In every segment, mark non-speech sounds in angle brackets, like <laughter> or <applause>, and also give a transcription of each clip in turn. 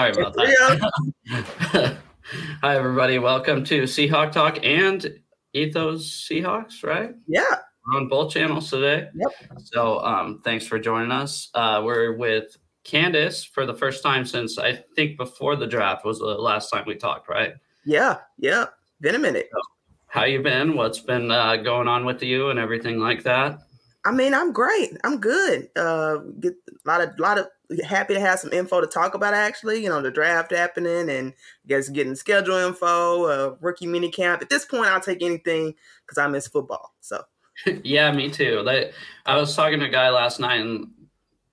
Sorry about that. <laughs> Hi, everybody. Welcome to Seahawk Talk and Ethos Seahawks, right? Yeah. We're on both channels today. Yep. So um, thanks for joining us. Uh, we're with Candace for the first time since I think before the draft was the last time we talked, right? Yeah. Yeah. Been a minute. So, how you been? What's been uh, going on with you and everything like that? I mean, I'm great. I'm good. Uh, get a lot of lot of happy to have some info to talk about. Actually, you know, the draft happening and I guess getting schedule info, uh, rookie mini camp. At this point, I'll take anything because I miss football. So. <laughs> yeah, me too. They, I was talking to a guy last night and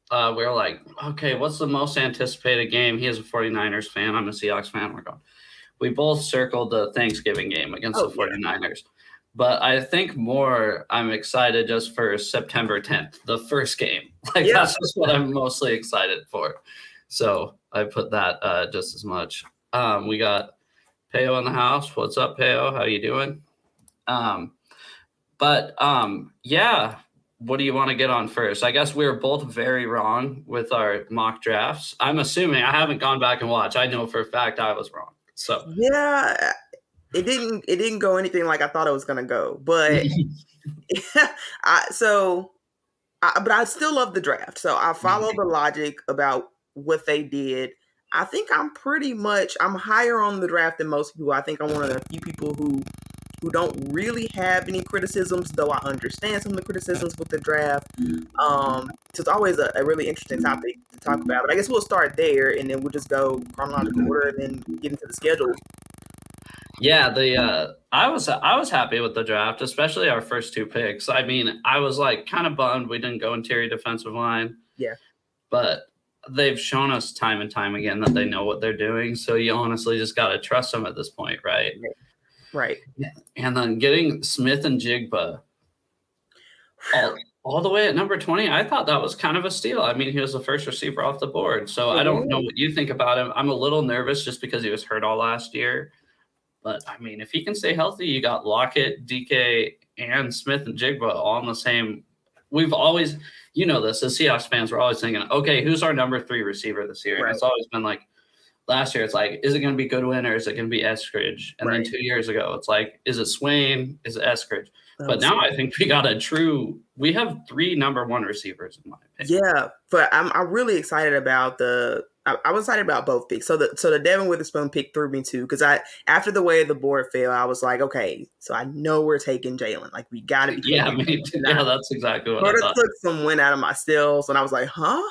uh, we were like, okay, what's the most anticipated game? He is a 49ers fan. I'm a Seahawks fan. We're going. We both circled the Thanksgiving game against oh, the 49ers. Yeah but I think more I'm excited just for September 10th, the first game. <laughs> Like yeah. that's just what I'm mostly excited for. So I put that uh, just as much. Um, we got Peo in the house. What's up, Peo? How you doing? Um, but um, yeah, what do you want to get on first? I guess we were both very wrong with our mock drafts. I'm assuming I haven't gone back and watched. I know for a fact I was wrong. So yeah, it didn't it didn't go anything like I thought it was gonna go. But <laughs> <laughs> I so I, but I still love the draft. So I follow the logic about what they did. I think I'm pretty much I'm higher on the draft than most people. I think I'm one of the few people who who don't really have any criticisms, though I understand some of the criticisms with the draft. Um, so it's always a, a really interesting topic to talk about. But I guess we'll start there and then we'll just go chronological order and then get into the schedule. Yeah, the uh, I was I was happy with the draft, especially our first two picks. I mean, I was like kind of bummed we didn't go interior defensive line. Yeah, but they've shown us time and time again that they know what they're doing. So you honestly just got to trust them at this point, right? Right. And then getting Smith-Njigba all, all, the way at number 20, I thought that was kind of a steal. I mean, he was the first receiver off the board. So I don't know what you think about him. I'm a little nervous just because he was hurt all last year. But I mean, if he can stay healthy, you got Lockett, DK, and Smith-Njigba all in the same. We've always, you know, this as Seahawks fans, we're always thinking, okay, who's our number three receiver this year? Right. And it's always been like last year, it's like, is it going to be Goodwin or is it going to be Eskridge? And right. then two years ago, it's like, is it Swain? Is it Eskridge? but now I think we got a true. We have three number one receivers in my opinion. Yeah, but I'm I'm really excited about the I, I was excited about both picks. So the so the Devon Witherspoon pick threw me too because I after the way the board fell, I was like, okay, so I know we're taking Jalen. Like we got to be. Yeah, yeah, that's exactly what. But it took some wind out of my sails, and I was like, huh.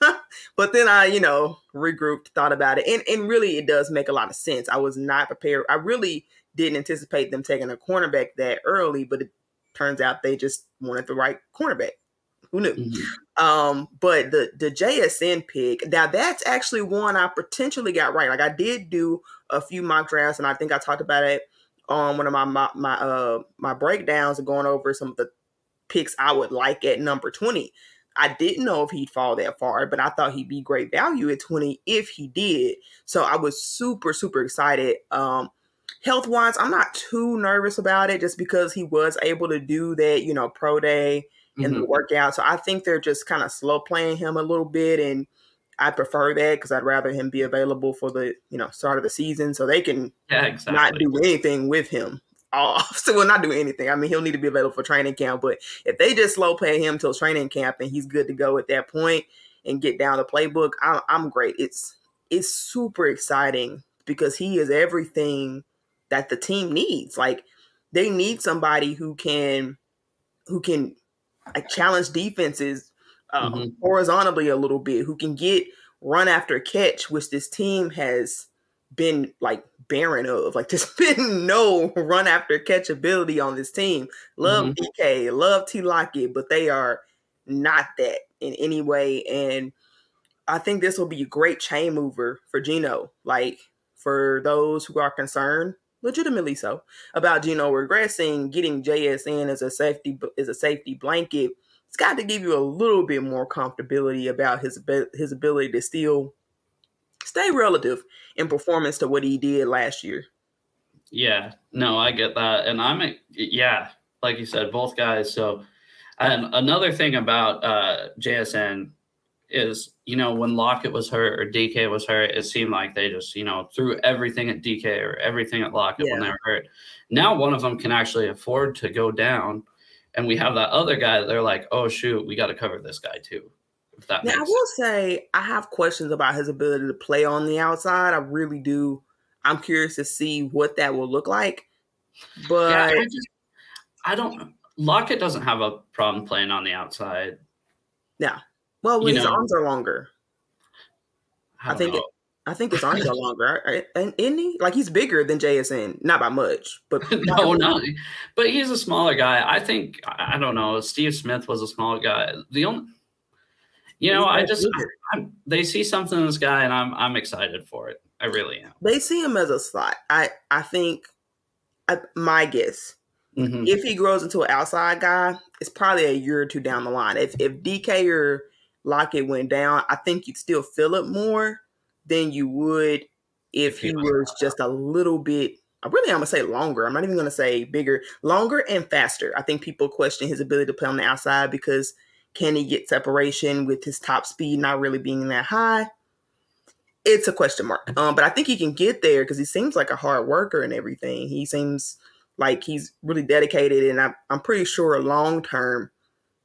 <laughs> but then I, you know, regrouped, thought about it, and and really, it does make a lot of sense. I was not prepared. I really didn't anticipate them taking a cornerback that early, but it turns out they just wanted the right cornerback. Who knew? Mm-hmm. Um, but the the JSN pick, now that's actually one I potentially got right. Like I did do a few mock drafts, and I think I talked about it on one of my my, my uh my breakdowns of going over some of the picks I would like at number 20. I didn't know if he'd fall that far, but I thought he'd be great value at 20 if he did. So I was super, super excited. Um, health wise, I'm not too nervous about it just because he was able to do that, you know, pro day in mm-hmm. the workout. So I think they're just kind of slow playing him a little bit, and I prefer that because I'd rather him be available for the you know start of the season so they can yeah, exactly. not do anything with him. <laughs> Off, so will not do anything. I mean, he'll need to be available for training camp, but if they just slow play him till training camp and he's good to go at that point and get down the playbook, I'm, I'm great. It's it's super exciting because he is everything that the team needs. Like they need somebody who can who can like challenge defenses um, mm-hmm. horizontally a little bit, who can get run after catch, which this team has been like barren of. Like <laughs> there's been no run after catch ability on this team. Love mm-hmm. DK, love T Lockett, but they are not that in any way. And I think this will be a great chain mover for Geno. Like for those who are concerned, legitimately so, about Geno regressing, getting JSN as a safety as a safety blanket. It's got to give you a little bit more comfortability about his his ability to still stay relative in performance to what he did last year. Yeah, no, I get that, and I'm yeah, like you said, both guys. So, and another thing about uh, JSN is you know when Lockett was hurt or DK was hurt, it seemed like they just you know threw everything at DK or everything at Lockett Yeah. when they were hurt. Now one of them can actually afford to go down, and we have that other guy. That they're like, oh shoot, we got to cover this guy too. If that Now, I will say I have questions about his ability to play on the outside. I really do. I'm curious to see what that will look like. But yeah, I just I don't. Lockett doesn't have a problem playing on the outside. Well, his know- arms are longer. I, I think think I think his arms <laughs> are longer, and isn't he? Like he's bigger than JSN, not by much, but <laughs> no, no, but he's a smaller guy. I think I I don't know. Steve Smith was a small guy. The only, you know, I just I'm, they see something in this guy, and I'm I'm excited for it. I really am. they see him as a slot. I I think I, my guess Mhm. if he grows into an outside guy, it's probably a year or two down the line. If if DK or Lockett went down, I think you'd still feel it more than you would if he was just a little bit. I really, I'm gonna say longer. I'm not even gonna say bigger, longer and faster. I think people question his ability to play on the outside because can he get separation with his top speed not really being that high? It's a question mark. Um, but I think he can get there because he seems like a hard worker and everything. He seems like he's really dedicated, and I'm I'm pretty sure long term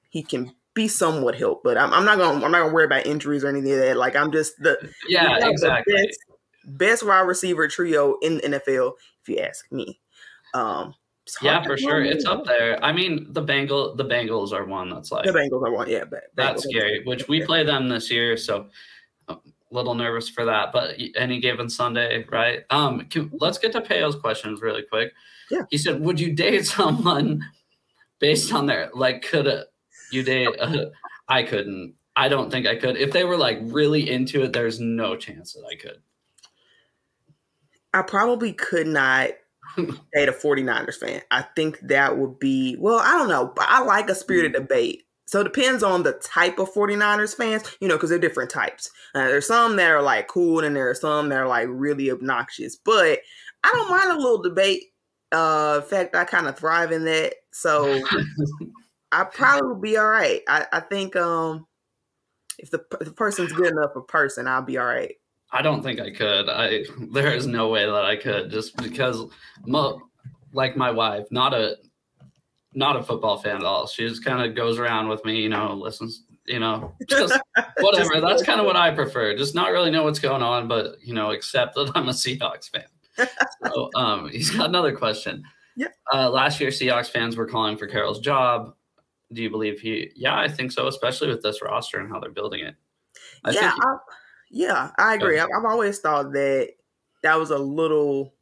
he can be somewhat helped. But I'm, I'm not gonna I'm not gonna worry about injuries or anything like that. Like I'm just the Yeah, have the exactly. best, best wide receiver trio in the NFL, if you ask me. Um, Yeah, for sure, know. it's up there. I mean, the Bengal the Bengals are one that's like The Bengals are one, yeah, but that's scary. Which we play them this year, so a little nervous for that. But any given Sunday, right? Um, can, let's get to Payo's questions really quick. Yeah. He said, "Would you date <laughs> someone based on their like? Could uh, you date? <laughs> Uh, I couldn't. I don't think I could. If they were like really into it, there's no chance that I could. I probably could not <laughs> date a 49ers fan. I think that would be, well, I don't know, but I like a spirited debate. So it depends on the type of 49ers fans, you know, because they're different types. Uh, there's some that are like cool and there are some that are like really obnoxious. But I don't mind a little debate. Uh, in fact, I kind of thrive in that. So <laughs> I probably would be all right. I, I think um, if the, if the person's good enough a person, I'll be all right. I don't think I could. I there is no way that I could just because mo, like my wife, not a not a football fan at all. She just kind of goes around with me, you know, listens, you know, just <laughs> whatever. That's kind of what I prefer. Just not really know what's going on, but you know, accept that I'm a Seahawks fan. so <laughs> um he's got another question. Yeah. Uh last year Seahawks fans were calling for Carroll's job. Do you believe he yeah, I think so, especially with this roster and how they're building it. I yeah, think I, yeah, I agree. I've, I've always thought that that was a little.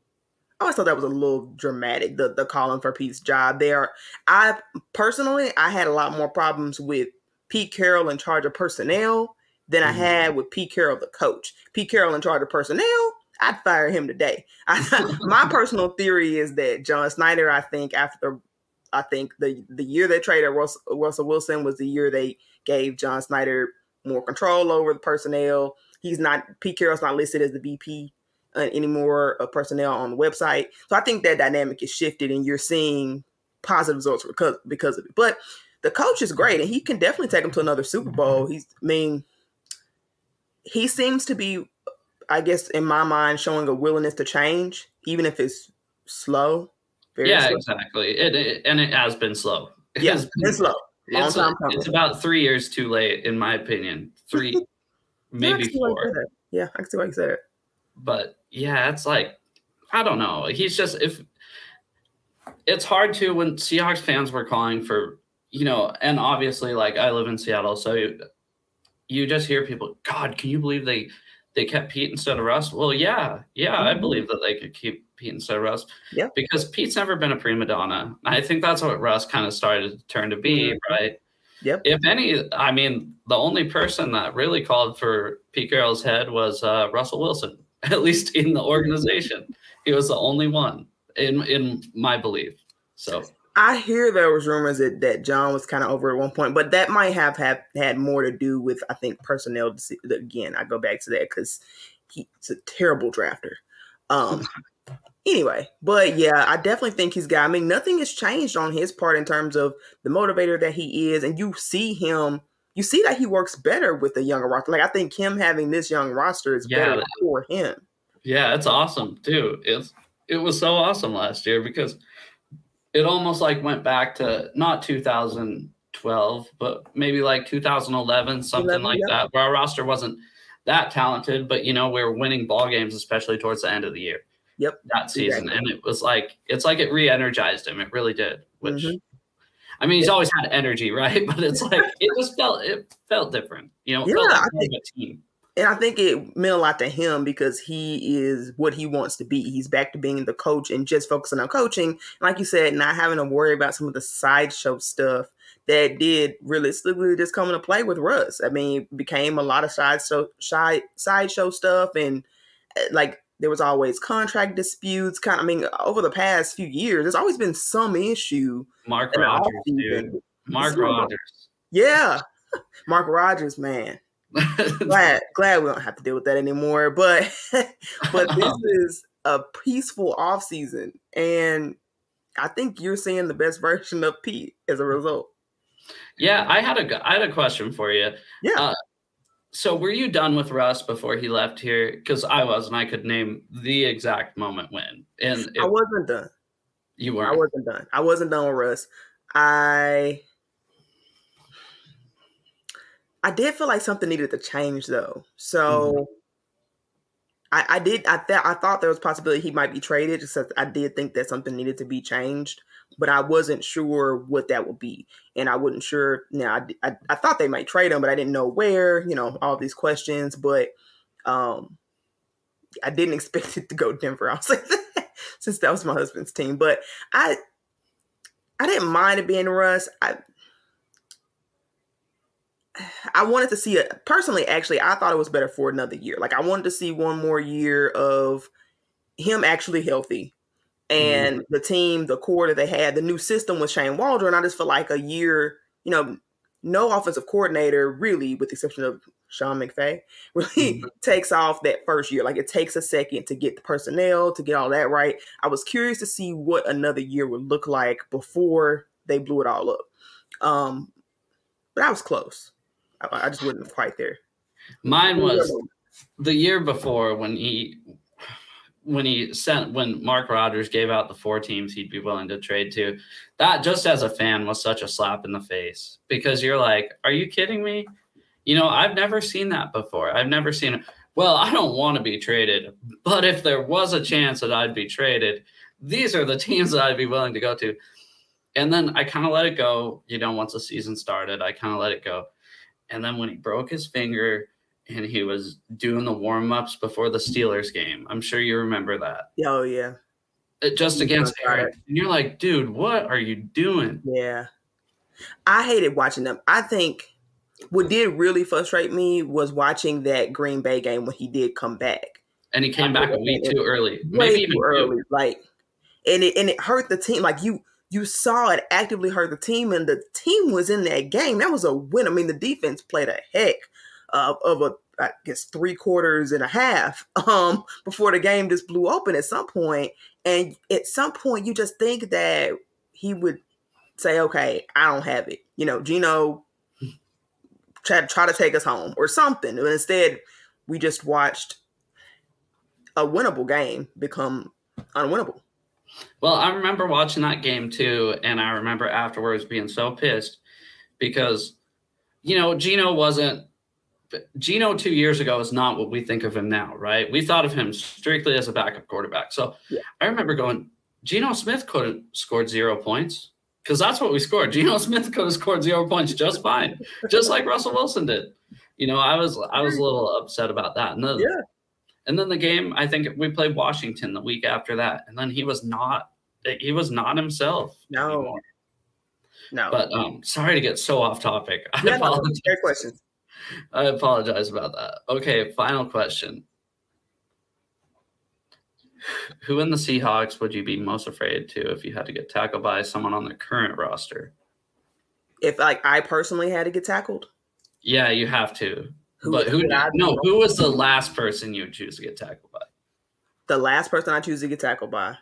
I always thought that was a little dramatic. The the calling for Pete's job there. I personally, I had a lot more problems with Pete Carroll in charge of personnel than I Mhm. had with Pete Carroll, the coach. Pete Carroll in charge of personnel, I'd fire him today. <laughs> my <laughs> personal theory is that John Schneider. I think after the, I think the the year they traded Russell, Russell Wilson was the year they gave John Schneider more control over the personnel. He's not Pete Carroll's not listed as the VP uh, anymore of personnel on the website. So I think that dynamic is shifted, and you're seeing positive results because because of it. But the coach is great, and he can definitely take him to another Super Bowl. He's, I mean, he seems to be, I guess, in my mind, showing a willingness to change, even if it's slow. Very yeah, slow. exactly. It, it and it has been slow. It Yeah, has been- it's slow. Long it's, time it's about three years too late, in my opinion. Three, <laughs> Yeah, I maybe see why you four. said. Yeah, I can see why you said it. But yeah, it's like I don't know. He's just if it's hard to when Seahawks fans were calling for you know, and obviously like I live in Seattle, so you, you just hear people, God, can you believe they they kept Pete instead of Russ? Well, yeah, yeah, I Mhm. believe that they could keep Pete instead of Russ. Yeah. because Pete's never been a prima donna. I think that's what Russ kind of started to turn to be, Mhm. right? Yep. If any, I mean, the only person that really called for Pete Carroll's head was uh, Russell Wilson, <laughs> at least in the organization. he was the only one, in in my belief. So I hear there was rumors that, that John was kind of over at one point, but that might have had, had more to do with I think personnel. Again, I go back to that because he's a terrible drafter. Um. <laughs> anyway, but yeah, I definitely think he's got. I mean, nothing has changed on his part in terms of the motivator that he is, and you see him you see that he works better with the younger roster. Like I think him having this young roster is Yeah. better for him. Yeah, it's awesome too. It's it was so awesome last year because it almost like went back to not 2012, but maybe like 2011, something 11, like yeah. that, where our roster wasn't that talented, but you know we were winning ball games, especially towards the end of the year. Yep, that season, exactly. and it was like it's like it re-energized him. It really did. Which Mhm. I mean, he's always had energy, <laughs> right? But it's like it just felt it felt different. You know, it felt Yeah, like I a team. And I think it meant a lot to him because he is what he wants to be. He's back to being the coach and just focusing on coaching. Like you said, not having to worry about some of the sideshow stuff that did realistically just come into play with Russ. I mean, it became a lot of sideshow side sideshow stuff and uh, like there was always contract disputes. Kind of, I mean, over the past few years, there's always been some issue. Mark Rodgers, dude. Mark Rodgers. Yeah, <laughs> Mark Rodgers, man. <laughs> glad glad we don't have to deal with that anymore. But <laughs> but this <laughs> is a peaceful off season, and I think you're seeing the best version of Pete as a result. yeah, I had a I had a question for you. Yeah. Uh, so were you done with Russ before he left here? Because I was, and I could name the exact moment when. And I wasn't done. you weren't. I wasn't done. I wasn't done with Russ. I I did feel like something needed to change though. So I, I did I thought I thought there was a possibility he might be traded, that I did think that something needed to be changed, but I wasn't sure what that would be. And I wasn't sure now I, I, I thought they might trade him, but I didn't know where, you know, all these questions. But um I didn't <laughs> expect it to go Denver. I was like <laughs> since that was my husband's team. But I I didn't mind it being Russ. I I wanted to see it personally. Actually, I thought it was better for another year. Like I wanted to see one more year of him actually healthy, and the team, the core that they had, the new system with Shane Waldron. I just feel like a year, you know, no offensive coordinator really, with the exception of Sean McVay, <laughs> really Mhm. takes off that first year. Like it takes a second to get the personnel to get all that right. I was curious to see what another year would look like before they blew it all up. Um, but I was close. I, I just wasn't quite there. Mine was the year before when he when he sent when Mark Rodgers gave out the four teams he'd be willing to trade to. That just as a fan was such a slap in the face because you're like, are you kidding me? You know, I've never seen that before. I've never seen it. Well, I don't want to be traded, but if there was a chance that I'd be traded, these are the <laughs> teams that I'd be willing to go to. And then I kind of let it go. You know, once the season started, I kind of let it go. And then when he broke his finger and he was doing the warm ups before the Steelers game, I'm sure you remember that. Oh yeah, It- just Yeah, against Eric. And you're like, dude, what are you doing? yeah. I hated watching them. I think what did really frustrate me was watching that Green Bay game when he did come back. And he came back a week too early. Maybe even too early. Like, and it and it hurt the team. Like you you saw it actively hurt the team, and the team was in that game. That was a win. I mean, the defense played a heck of, of a I guess three quarters and a half <laughs> um before the game just blew open at some point. And at some point, you just think that he would say, "Okay, I don't have it." You know, Geno try try to take us home or something. But instead, we just watched a winnable game become unwinnable. Well, I remember watching that game too, and I remember afterwards being so pissed because, you know, Geno wasn't. Geno two years ago is not what we think of him now, right? We thought of him strictly as a backup quarterback. So Yeah. I remember going, Geno Smith could have scored zero points because that's what we scored. <laughs> Geno Smith could have scored zero points just fine, just like Russell Wilson did. You know, I was I was a little upset about that. And then, Yeah. And then the game, I think we played Washington the week after that, and then he was not he was not himself. No. anymore. No, But um, sorry to get so off topic. I yeah, no, apologize. great questions. I apologize about that. Okay, final question. Who in the Seahawks would you be most afraid to if you had to get tackled by someone on the current roster? If like I personally had to get tackled, Yeah, you have to. Who, but who? would I be No, who was the last person you would choose to get tackled by? the last person I choose to get tackled by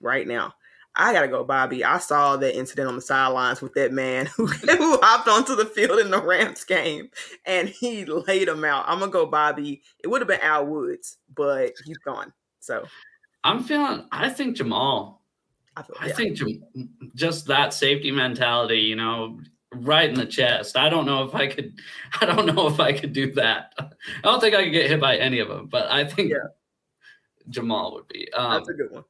right now? I gotta go, Bobby. I saw that incident on the sidelines with that man <laughs> who, who <laughs> hopped onto the field in the Rams game and he laid him out. I'm gonna go, Bobby. It would have been Al Woods, but he's gone. So I'm feeling. I think Jamal. I, feel, I think just that safety mentality. You know, right in the chest. I don't know if I could. <laughs> I don't know if I could do that. I don't think I could get hit by any of them, but I think yeah. Jamal would be. Um, That's a good one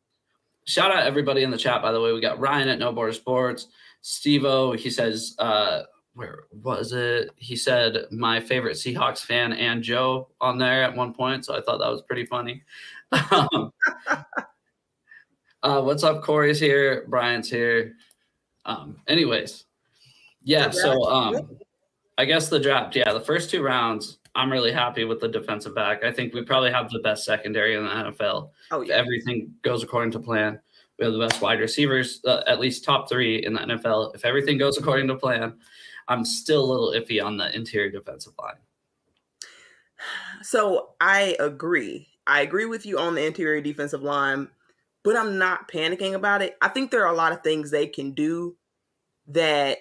shout out everybody in the chat, by the way. We got Ryan at No Border Sports, Stevo. He says, uh, where was it? He said my favorite Seahawks fan and Joe on there at one point. So I thought that was pretty funny. um, <laughs> uh, what's up? Corey's here. Brian's here. Um, anyways, yeah. So um, I guess the draft. Yeah, the first two rounds. I'm really happy with the defensive back. I think we probably have the best secondary in the NFL. Oh yeah. If everything goes according to plan. We have the best wide receivers, uh, at least top three in the NFL. If everything goes according to plan, I'm still a little iffy on the interior defensive line. So I agree. I agree with you on the interior defensive line, but I'm not panicking about it. I think there are a lot of things they can do that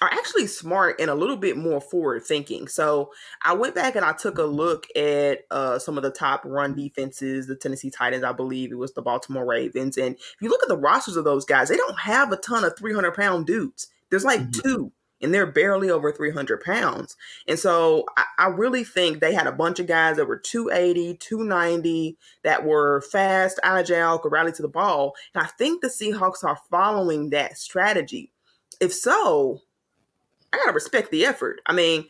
are actually smart and a little bit more forward thinking. So I went back and I took a look at uh, some of the top run defenses, the Tennessee Titans, I believe it was the Baltimore Ravens. And if you look at the rosters of those guys, they don't have a ton of 300 pound dudes. There's like mm-hmm. two, and they're barely over 300 pounds. And so I, I really think they had a bunch of guys that were 280, 290, that were fast, agile, could rally to the ball. And I think the Seahawks are following that strategy. If so, I gotta respect the effort. I mean,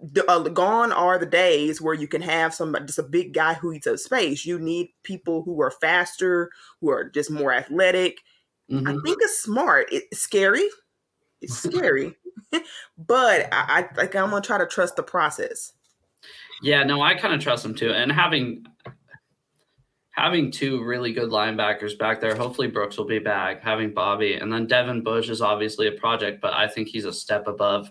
the, uh, gone are the days where you can have somebody just a big guy who eats up space. You need people who are faster, who are just more athletic. Mm-hmm. I think it's smart. It's scary. It's scary, <laughs> but I, I think I'm gonna try to trust the process. Yeah, no, I kind of trust them too. And having having two really good linebackers back there. Hopefully Brooks will be back. Having Bobby and then Devin Bush is obviously a project, but I think he's a step above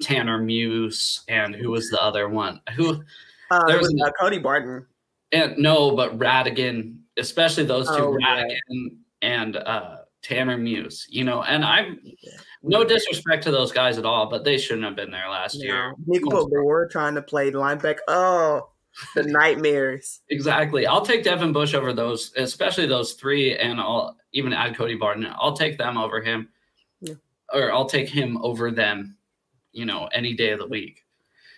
Tanner Muse and who was the other one? Who uh, there was uh, Cody Barton. And no, but Rhattigan, especially those two, oh, Rhattigan yeah. and uh, Tanner Muse. You know, and I'm no disrespect to those guys at all, but they shouldn't have been there last yeah. year. Nico were trying to play linebacker. Oh, the nightmares. exactly. I'll take Devin Bush over those, especially those three, and I'll even add Cody Barton. I'll take them over him, yeah. or I'll take him over them. You know, any day of the week.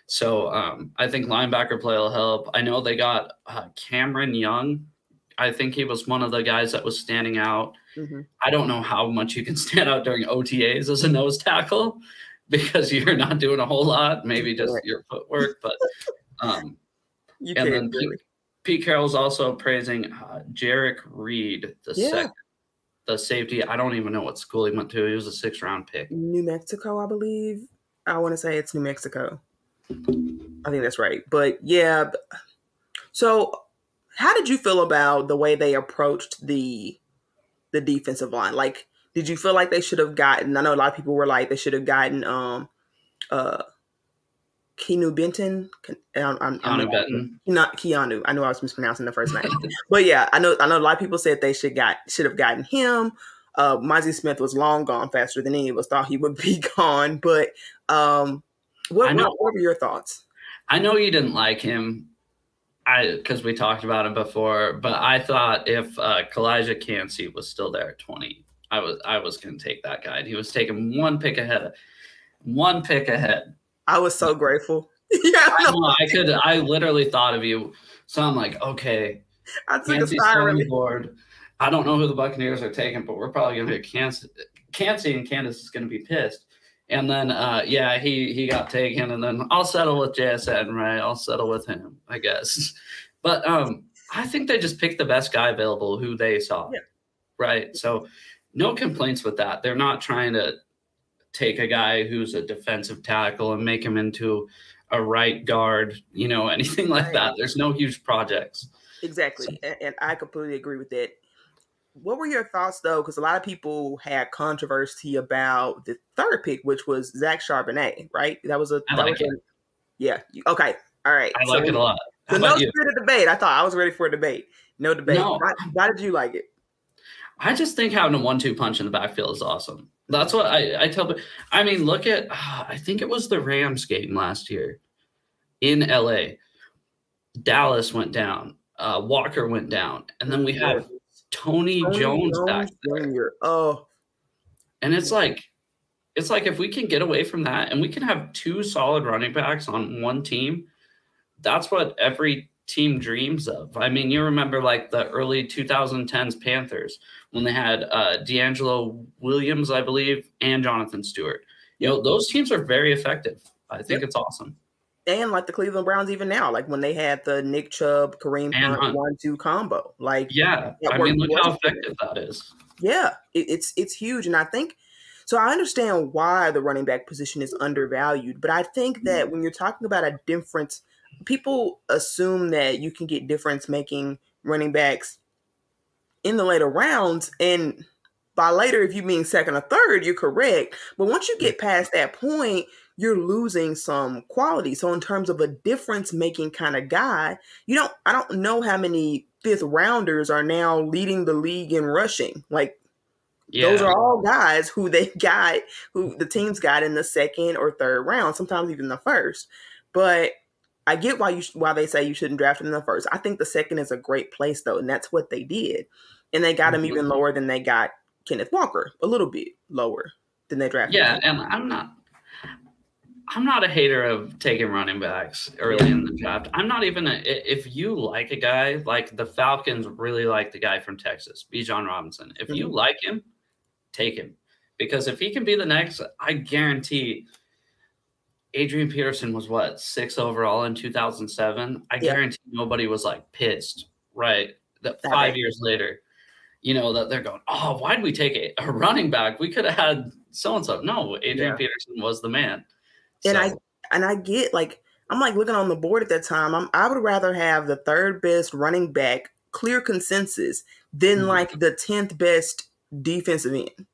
So um, I think linebacker play will help. I know they got uh, Cameron Young. I think he was one of the guys that was standing out. Mm-hmm. I don't know how much you can <laughs> stand out during OTAs as a nose tackle because you're not doing a whole lot, maybe just your footwork. But um, you and then Pete, Pete, Carroll's also praising uh, Jerrick Reed, the yeah. second, the safety. I don't even know what school he went to. He was a six round pick. New Mexico, I believe. I want to say it's New Mexico. I think that's right. But yeah. So, how did you feel about the way they approached the the defensive line? Like, did you feel like they should have gotten? I know a lot of people were like they should have gotten um uh Keanu Benton. I'm, I'm, Keanu Benton. Not Keanu. I know I was mispronouncing the first name, <laughs> but yeah, I know. I know a lot of people said they should got should have gotten him. Uh, Mazi Smith was long gone faster than any of us thought he would be <laughs> gone. But um, what, what, what were your thoughts? I know you didn't like him. I because we talked about him before, but I thought if uh, Calijah Kancey was still there at 20, I was I was going to take that guy. And he was taking one pick ahead, one pick ahead. I was so grateful. <laughs> yeah, I, know, I could. I literally thought of you. So I'm like, okay, I took a board. I don't know who the Buccaneers are taking, but we're probably going to be Kansas. Kancey and Candace is going to be pissed. And then, uh, yeah, he he got taken, and then I'll settle with JSN, right? I'll settle with him, I guess. <laughs> But um, I think they just picked the best guy available, who they saw, yeah. right? So, no complaints with that. They're not trying to take a guy who's a defensive tackle and make him into a right guard, you know, <laughs> anything like right. that. There's no huge projects. Exactly. So. And, I completely agree with that. What were your thoughts though? Because a lot of people had controversy about the third pick, which was Zach Charbonnet, right? That was a, I like it. A, yeah. Okay. All right. I so, like it a lot. so no spirit of debate. I thought I was ready for a debate. No debate. No. Why, why did you like it? I just think having a one-two punch in the backfield is awesome. That's what I, I tell. I mean, look at I think it was the Rams game last year in LA. Dallas went down. Uh, Walker went down, and then we have Tony, Tony Jones, Jones back there. Oh, and it's like, it's like if we can get away from that, and we can have two solid running backs on one team, that's what every team dreams of. I mean, you remember like the early 2010s Panthers when they had uh, DeAngelo Williams, I believe, and Jonathan Stewart. You know, those teams are very effective. I think yep. it's awesome. And like the Cleveland Browns, even now, like when they had the Nick Chubb, Kareem Hunt, one-two combo, like yeah, I mean, look how effective that is. Yeah, it, it's it's huge, and I think so. I understand why the running back position is undervalued, but I think that when you're talking about a difference people assume that you can get difference making running backs in the later rounds and by later if you mean second or third you're correct. But once you get past that point you're losing some quality. So in terms of a difference making kind of guy you don't i don't know how many fifth rounders are now leading the league in rushing. Like yeah. those are all guys who they <laughs> got who the teams got in the second or third round sometimes even the first. But I get why you why they say you shouldn't draft him in the first. I think the second is a great place though, and that's what they did. And they got mm-hmm. him even lower than they got Kenneth Walker, a little bit lower than they drafted. Yeah, him. and I'm not I'm not a hater of taking running backs early in the draft. I'm not even a, if you like a guy like the Falcons really like the guy from Texas, Bijan Robinson. If mm-hmm. you like him, take him because if he can be the next, I guarantee Adrian Peterson was what six overall in 2007. I yeah. guarantee nobody was like pissed, right? That five years later, you know that they're going, oh, why did we take a, a running back? We could have had so and so. No, Adrian yeah. Peterson was the man. And so. I and I get like I'm like looking on the board at that time. I'm I would rather have the third best running back, clear consensus, than mm-hmm. like the tenth best defensive end.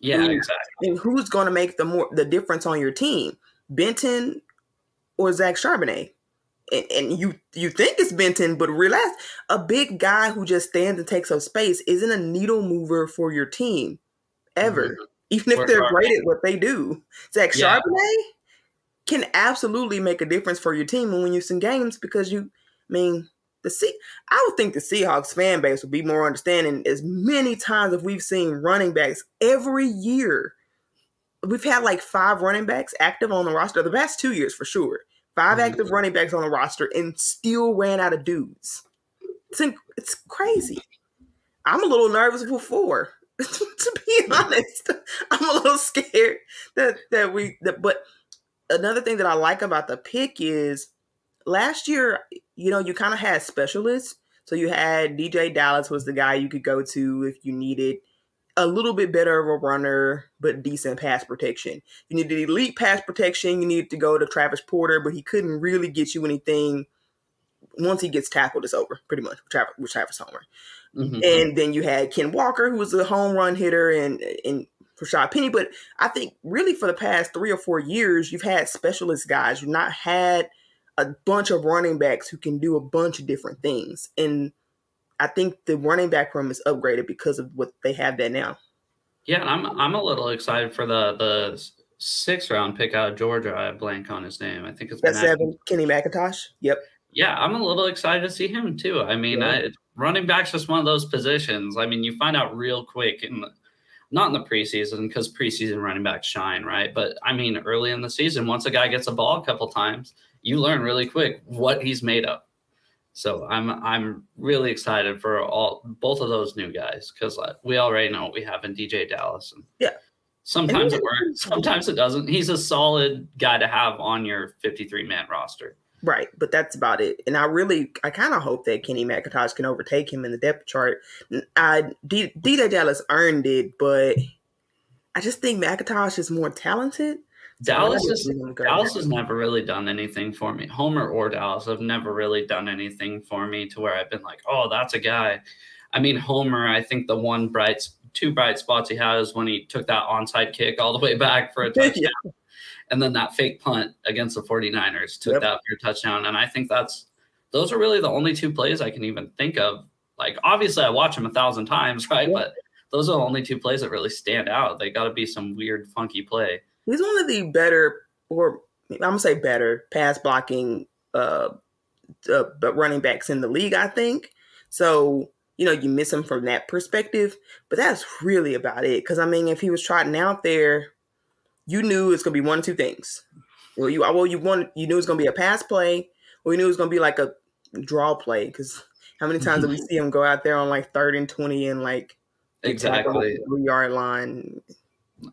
Yeah, exactly. And who's going to make the more the difference on your team? Benton or Zach Charbonnet. And, and you you think it's Benton, but realize a big guy who just stands and takes up space isn't a needle mover for your team ever. Mm-hmm. Even if they're great at what they do. Zach yeah. Charbonnet can absolutely make a difference for your team and win you some games because you I mean the C I would think the Seahawks fan base would be more understanding as many times as we've seen running backs every year we've had like five running backs active on the roster the past two years for sure. 5 mm-hmm. active running backs on the roster and still ran out of dudes. It's it's crazy. I'm a little nervous for four. <laughs> to be honest. I'm a little scared that that we that. But another thing that I like about the pick is last year, you know, you kind of had specialists. So you had DeeJay Dallas was the guy you could go to if you needed a little bit better of a runner, but decent pass protection. You needed elite pass protection. You needed to go to Travis Porter, but he couldn't really get you anything. Once he gets tackled, it's over pretty much with Travis, with Travis Homer. Mm-hmm. And then you had Ken Walker, who was a home run hitter, and and Rashad Penny. But I think really for the past three or four years, you've had specialist guys. You've not had a bunch of running backs who can do a bunch of different things. And I think the running back room is upgraded because of what they have there now. Yeah, I'm I'm a little excited for the the sixth round pick out of Georgia. I blank on his name. I think it's that seven, Kenny McIntosh. Yep. Yeah, I'm a little excited to see him too. I mean, yeah. I, running back's just one of those positions. I mean, you find out real quick in the, not in the preseason because preseason running backs shine, right? But I mean, early in the season, once a guy gets a ball a couple times, you learn really quick what he's made of. So I'm I'm really excited for all both of those new guys because uh, we already know what we have in DeeJay Dallas. And yeah. Sometimes it works, sometimes it doesn't. He's a solid guy to have on your 53 man roster. Right, but that's about it. And I really, I kind of hope that Kenny McIntosh can overtake him in the depth chart. I D- DeeJay Dallas earned it, but I just think McIntosh is more talented. Dallas is Dallas has never really done anything for me. Homer or Dallas have never really done anything for me to where I've been like, oh, that's a guy. I mean, Homer, I think the one bright, two bright spots he had is when he took that onside kick all the way back for a <laughs> touchdown. yeah. And then that fake punt against the 49ers took yep. that for a touchdown. And I think that's those are really the only two plays I can even think of. Like, obviously, I watch them a thousand times, <laughs> right? Yep. But those are the only two plays that really stand out. They got to be some weird, funky play. He's one of the better, or I'm gonna say better, pass blocking, uh, uh, but running backs in the league. I think so. You know, you miss him from that perspective, but that's really about it. Because I mean, if he was trotting out there, you knew it's gonna be one or two things. Well, you well, you wanted, you knew it was gonna be a pass play, or you knew it was gonna be like a draw play. Because how many times do we <laughs> see him go out there on like third and twenty and like exactly three yard line?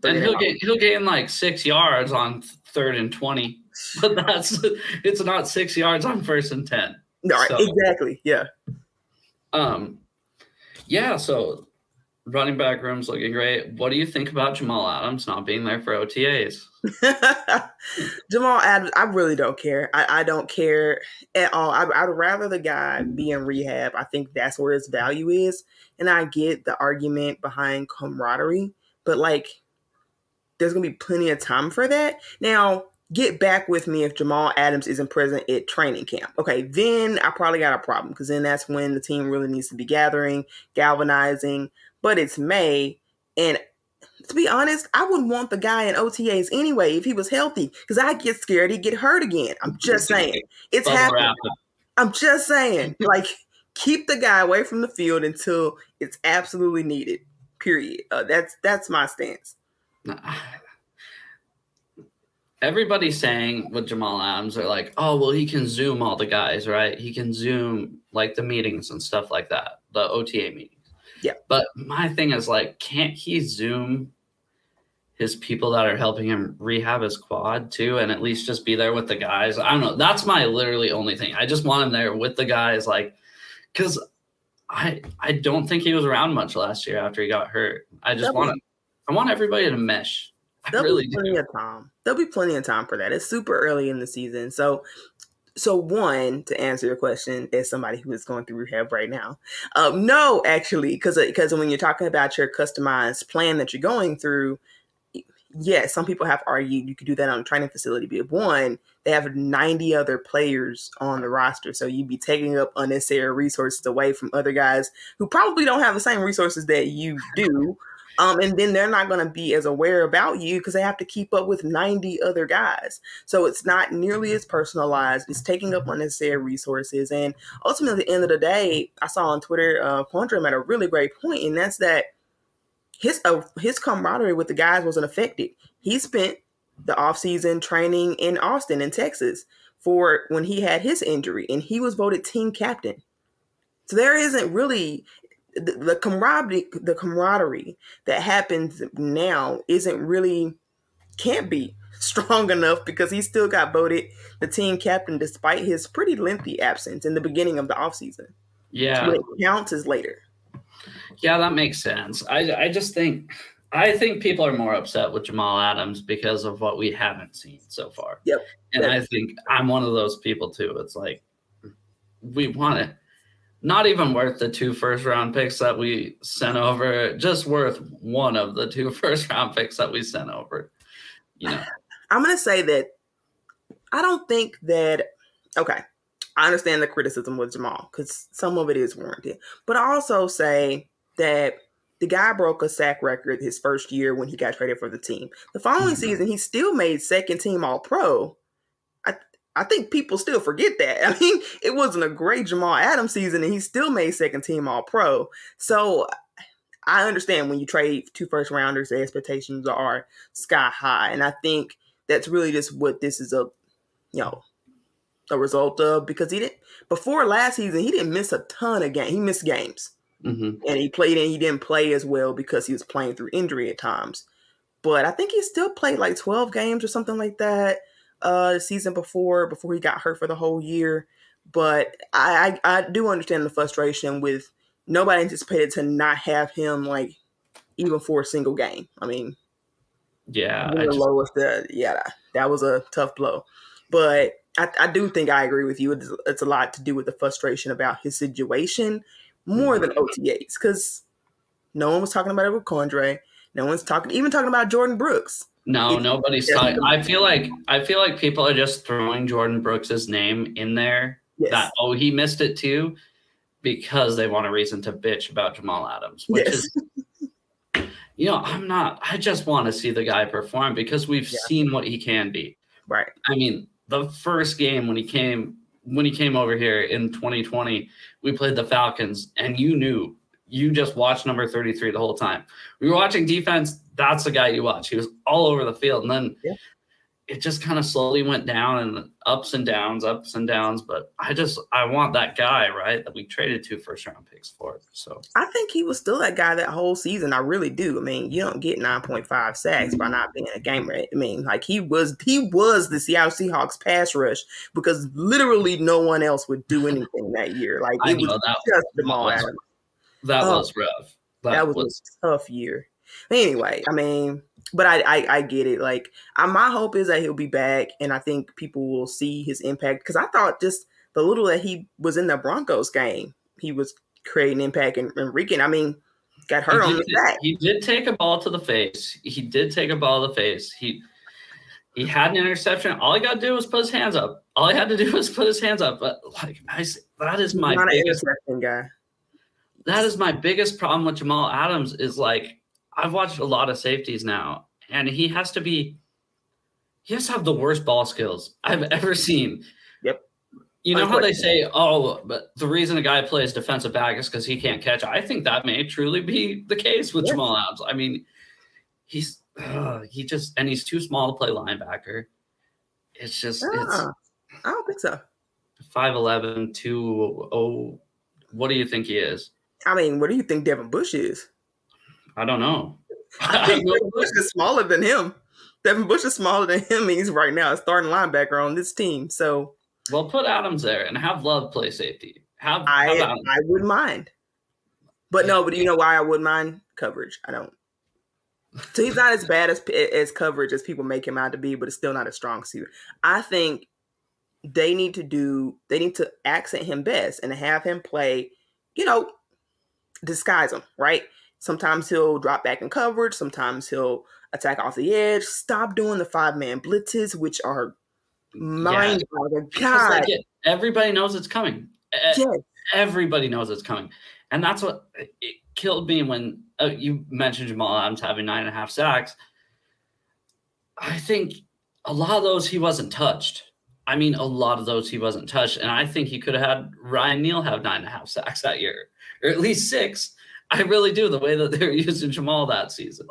And he'll get he'll gain like six yards on third and twenty, <laughs> but that's it's not six yards on first and ten. No, so, exactly. Yeah. Um, yeah. So running back room's looking great. What do you think about Jamal Adams not being there for OTAs? <laughs> Jamal Adams, I really don't care. I, I don't care at all. I, I'd rather the guy be in rehab. I think that's where his value is. And I get the argument behind camaraderie, but like, there's gonna be plenty of time for that. Now, get back with me if Jamal Adams isn't present at training camp. Okay, then I probably got a problem because then that's when the team really needs to be gathering, galvanizing. But it's May, and to be honest, I wouldn't want the guy in OTAs anyway if he was healthy because I get scared he'd get hurt again. I'm just saying. It's happening. I'm just saying. <laughs> like, keep the guy away from the field until it's absolutely needed. Period. Uh, that's that's my stance. <sighs> Everybody's saying with Jamal Adams, they're like, oh, well, he can Zoom all the guys, right? He can Zoom like the meetings and stuff like that, the OTA meetings. Yeah. But my thing is like, can't he Zoom his people that are helping him rehab his quad too, and at least just be there with the guys? I don't know. That's my literally only thing. I just want him there with the guys, like, because I I don't think he was around much last year after he got hurt. I just want to, I want everybody to mesh. I There'll really be plenty do. of time. There'll be plenty of time for that. It's super early in the season, so so one to answer your question as somebody who is going through rehab right now um, no actually because because when you're talking about your customized plan that you're going through yes some people have argued you could do that on a training facility but one they have 90 other players on the roster so you'd be taking up unnecessary resources away from other guys who probably don't have the same resources that you do um, and then they're not going to be as aware about you because they have to keep up with 90 other guys. So it's not nearly as personalized. It's taking up unnecessary resources. And ultimately, at the end of the day, I saw on Twitter, uh, Quandrum at a really great point, and that's that his uh, his camaraderie with the guys wasn't affected. He spent the offseason training in Austin, in Texas, for when he had his injury, and he was voted team captain. So there isn't really the, the camaraderie the camaraderie that happens now isn't really can't be <laughs> strong enough because he still got voted the team captain despite his pretty lengthy absence in the beginning of the offseason. Yeah. What counts is later. Yeah, that makes sense. I I just think I think people are more upset with Jamal Adams because of what we haven't seen so far. Yep. And I think I'm one of those people too. It's like we want it not even worth the two first round picks that we sent over, just worth one of the two <laughs> first round picks that we sent over. You know, <laughs> I'm going to say that I don't think that, okay, I understand the criticism with Jamal because some of it is warranted, but I also say that the guy broke a sack record his first year when he got traded for the team. The following mm-hmm. season, he still made second team All Pro I think people still forget that. <laughs> I mean, it wasn't a great Jamal Adams season, and he still made second team All Pro. So I understand when you trade two first rounders, the expectations are sky high, and I think that's really just what this is a, you know, a result of because he didn't before last season he didn't miss a ton of games. He missed games, mm-hmm. and he played and he didn't play as well because he was playing through injury at times. But I think he still played like twelve games or something like that uh season before before he got hurt for the whole year. But I, I, I do understand the frustration with nobody anticipated to not have him like even for a single game. I mean, yeah, the just, lowest. Uh, yeah, that was a tough blow. But I, I do think I agree with you. It's, it's, a lot to do with the frustration about his situation more mm-hmm. than OTAs because no one was talking about it with Quandre. No one's talking, even talking about Jordyn Brooks. No, nobody's talking. I feel like I feel like people are just throwing Jordyn Brooks's name in there. Yes. That oh he missed it too, because they want a reason to bitch about Jamal Adams, which yes. is you know, I'm not. I just want to see the guy perform because we've Yeah. seen what he can be. Right. I mean, the first game when he came when he came over here in 2020, we played the Falcons, and you knew you just watched number 33 the whole time. We were watching defense. That's the guy you watch. He was all over the field, and then Yeah. it just kind of slowly went down and ups and downs, ups and downs. But I just I want that guy right that we traded two first round picks for. So I think he was still that guy that whole season. I really do. I mean, you don't get 9.5 sacks by not being a gamer. I mean, like he was he was the Seattle Seahawks pass rush because literally no one else would do anything that year. Like it was just Jamal was- Adams. That Oh, was rough. That, That was, was a tough year. Anyway, I mean, but I, I I get it. Like I, my hope is that he'll be back, and I think people will see his impact because I thought just the little that he was in the Broncos game, he was creating impact and, and wreaking. I mean, got hurt he on did, his back. he did take a ball to the face. He did take a ball to the face. He he had an interception. All he got to do was put his hands up. All he had to do <laughs> was put his hands up. But like I, that is my biggest, interception guy. That is my biggest problem with Jamal Adams is like I've watched a lot of safeties now, and he has to be he has to have the worst ball skills I've <laughs> ever seen. Yep. You know how they say, oh, but the reason a guy plays defensive back is because he can't catch. I think that may truly be the case with Yeah. Jamal Adams. I mean, he's uh, he just and he's too small to play linebacker. It's just it's Ah, I don't think so. 5'11, 2 What do you think he is? I mean, what do you think Devin Bush is? I don't know. I <laughs> think Devin Bush is smaller than him. Devin Bush is smaller than him. and He's right now a starting linebacker on this team. So Well, put Adams there and have Love play safety. Have, I have. I wouldn't mind. But no, but you know why I wouldn't mind coverage. I don't. So he's not as bad as as coverage as people make him out to be, but it's still not a strong suit. I think they need to do they need to accent him best and have him play, you know, disguise him, right? Sometimes he'll drop back in coverage, sometimes he'll attack off the edge. Stop doing the five man blitzes, which are mind boggling. Because, God, like, everybody knows it's coming. Yes. Everybody knows it's coming, and that's what it- it killed me when uh, you mentioned Jamal Adams having nine and a half sacks. I think a lot of those he wasn't touched. I mean, a lot of those he wasn't touched, and I think he could have had Ryan Neal have nine and a half sacks that year, or at least six. I really do the way that they're <laughs> using Jamal that season.